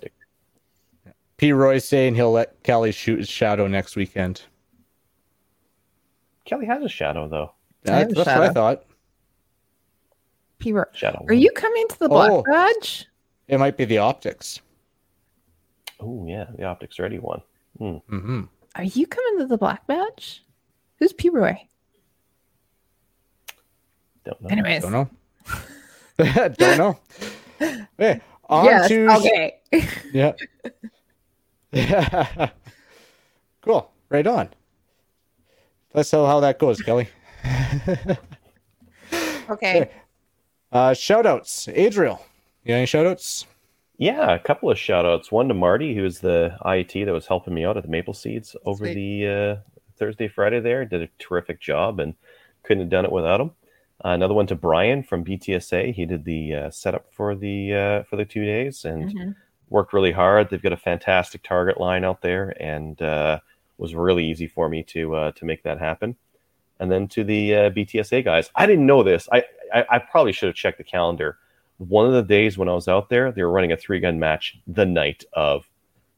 P. Roy's saying he'll let Kelly shoot his shadow next weekend.
Kelly has a shadow though.
That-
a
that's what I thought.
P.
Shadow.
Are you coming to the Black
Oh.
Badge?
It might be the optics.
Oh yeah, the optics ready one. Hmm.
hmm
Are you coming to the Black Badge? Who's P. Roy?
Don't know.
Anyways,
Don't know. [laughs] Don't know. Hey, [laughs] on
yes,
to
okay. [laughs]
Yeah. Yeah. cool. Right on. Let's know how that goes, Kelly.
okay.
Uh, shout outs. Adriel. You got any shout outs?
Yeah, a couple of shout outs. One to Marty, who was the IET that was helping me out at the Maple Seeds over
Sweet.
the uh, Thursday, Friday there. Did a terrific job and couldn't have done it without him. Uh, another one to Brian from BTSA. He did the uh, setup for the uh, for the two days and
Mhm.
worked really hard. They've got a fantastic target line out there, and uh, was really easy for me to uh, to make that happen. And then to the uh, BTSA guys, I didn't know this. I, I I probably should have checked the calendar. One of the days when I was out there, they were running a three gun match the night of,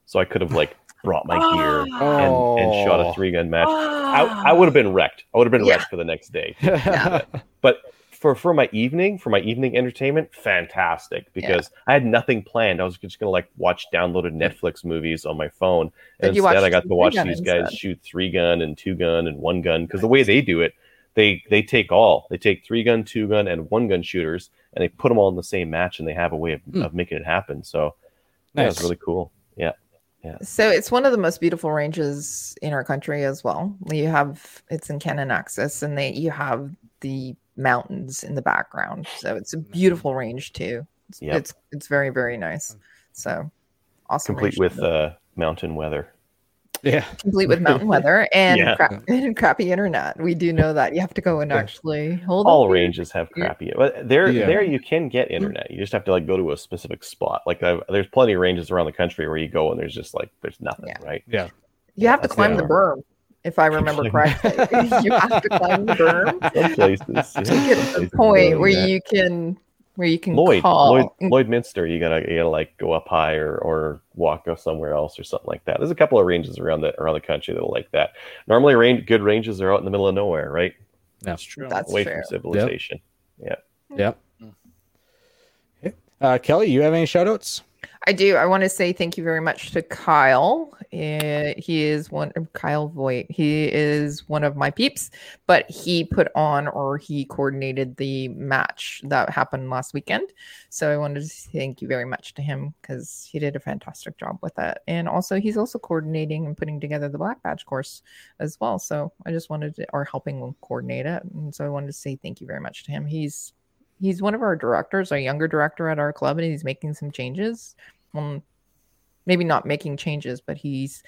so I could have like brought my gear and, and shot a three gun match. I, I would have been wrecked. I would have been
Yeah.
wrecked for the next day. [laughs] But for for my evening, for my evening entertainment, fantastic because I had nothing planned. I was just gonna like watch downloaded Netflix movies on my phone. And instead, I got to watch these guys
instead?
shoot three gun and two gun and one gun because the way they do it, they they take all they take three gun, two gun, and one gun shooters and they put them all in the same match and they have a way of,
Hmm.
of making it happen. So yeah,
Nice.
it's really cool. Yeah. Yeah.
So it's one of the most beautiful ranges in our country as well. You have it's in Kananaskis, and they you have the mountains in the background. So it's a beautiful range too. It's
Yep.
it's, it's very very nice. So awesome.
Complete with uh mountain weather.
Yeah.
complete with mountain weather [laughs] and,
Yeah.
crap, [laughs] and crappy internet. We do know that you have to go and actually hold
All
up.
ranges have
Yeah.
crappy. But there,
Yeah.
there you can get internet. You just have to like go to a specific spot. Like I've, there's plenty of ranges around the country where you go and there's just like there's nothing,
Yeah.
right?
Yeah.
You have to climb
the
the berm, if I remember correctly. [laughs] you have to climb the berm [laughs]
Some places
to
yeah,
get to the point where
that.
you can where you can
Lloyd,
call.
Lloyd, Lloydminster, you gotta you gotta like go up high or, or walk go somewhere else or something like that. There's a couple of ranges around the around the country that are like that. Normally, range good ranges are out in the middle of nowhere, right?
That's
true.
That's
Away
true.
from civilization. Yeah.
Yep. Uh, Kelly, you have any shout outs?
I do. I want to say thank you very much to Kyle. Uh, he is one Kyle Voigt. He is one of my peeps, but he put on or he coordinated the match that happened last weekend. So I wanted to thank you very much to him because he did a fantastic job with that. And also, he's also coordinating and putting together the Black Badge course as well. So I just wanted to, or helping coordinate it. And so I wanted to say thank you very much to him. He's he's one of our directors, our younger director at our club, and he's making some changes. Well, maybe not making changes, but he's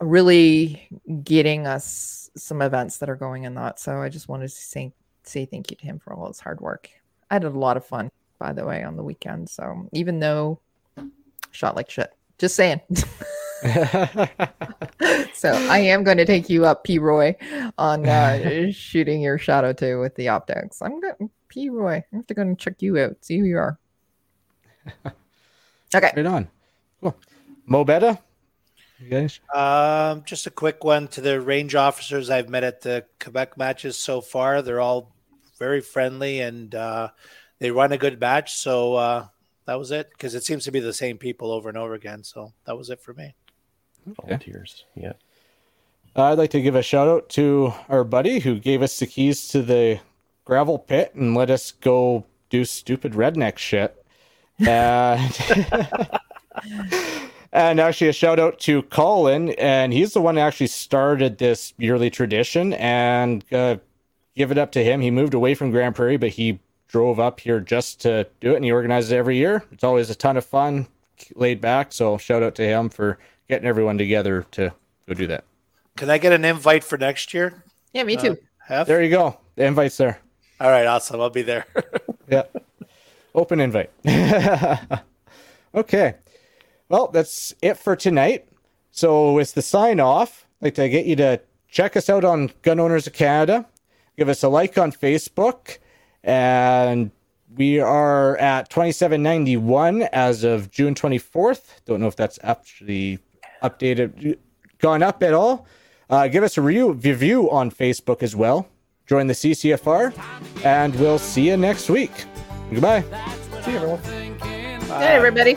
really getting us some events that are going in that. So I just wanted to say say thank you to him for all his hard work. I had a lot of fun, by the way, on the weekend. So even though shot like shit, just saying. [laughs] so I am going to take you up, P. Roy, on uh, [laughs] shooting your shadow too with the optics. I'm going P. Roy. I have to go and check you out, see who you are. [laughs] Okay.
right on. Cool. Mo Betta? You guys?
Um, just a quick one to the range officers I've met at the Quebec matches so far. They're all very friendly and uh, they run a good match. So uh, that was it because it seems to be the same people over and over again. So that was it for me.
Volunteers. Yeah.
I'd like to give a shout out to our buddy who gave us the keys to the gravel pit and let us go do stupid redneck shit. And, [laughs] [laughs] and actually, a shout out to Colin, and he's the one that actually started this yearly tradition. And uh, give it up to him. He moved away from Grande Prairie, but he drove up here just to do it, and he organizes it every year. It's always a ton of fun, laid back. So shout out to him for getting everyone together to go do that.
Can I get an invite for next year?
Yeah, me too.
Hef?
There you go. The invite's there.
All right, awesome. I'll be there. [laughs]
Yeah. Open invite. [laughs] okay. Well, that's it for tonight. So, it's the sign off, I'd like to get you to check us out on Gun Owners of Canada. Give us a like on Facebook. And we are at 2791 as of June 24th. Don't know if that's actually updated, gone up at all. Uh, give us a review, review on Facebook as well. Join the CCFR, and we'll see you next week. Goodbye.
See you, everyone.
Hey, everybody.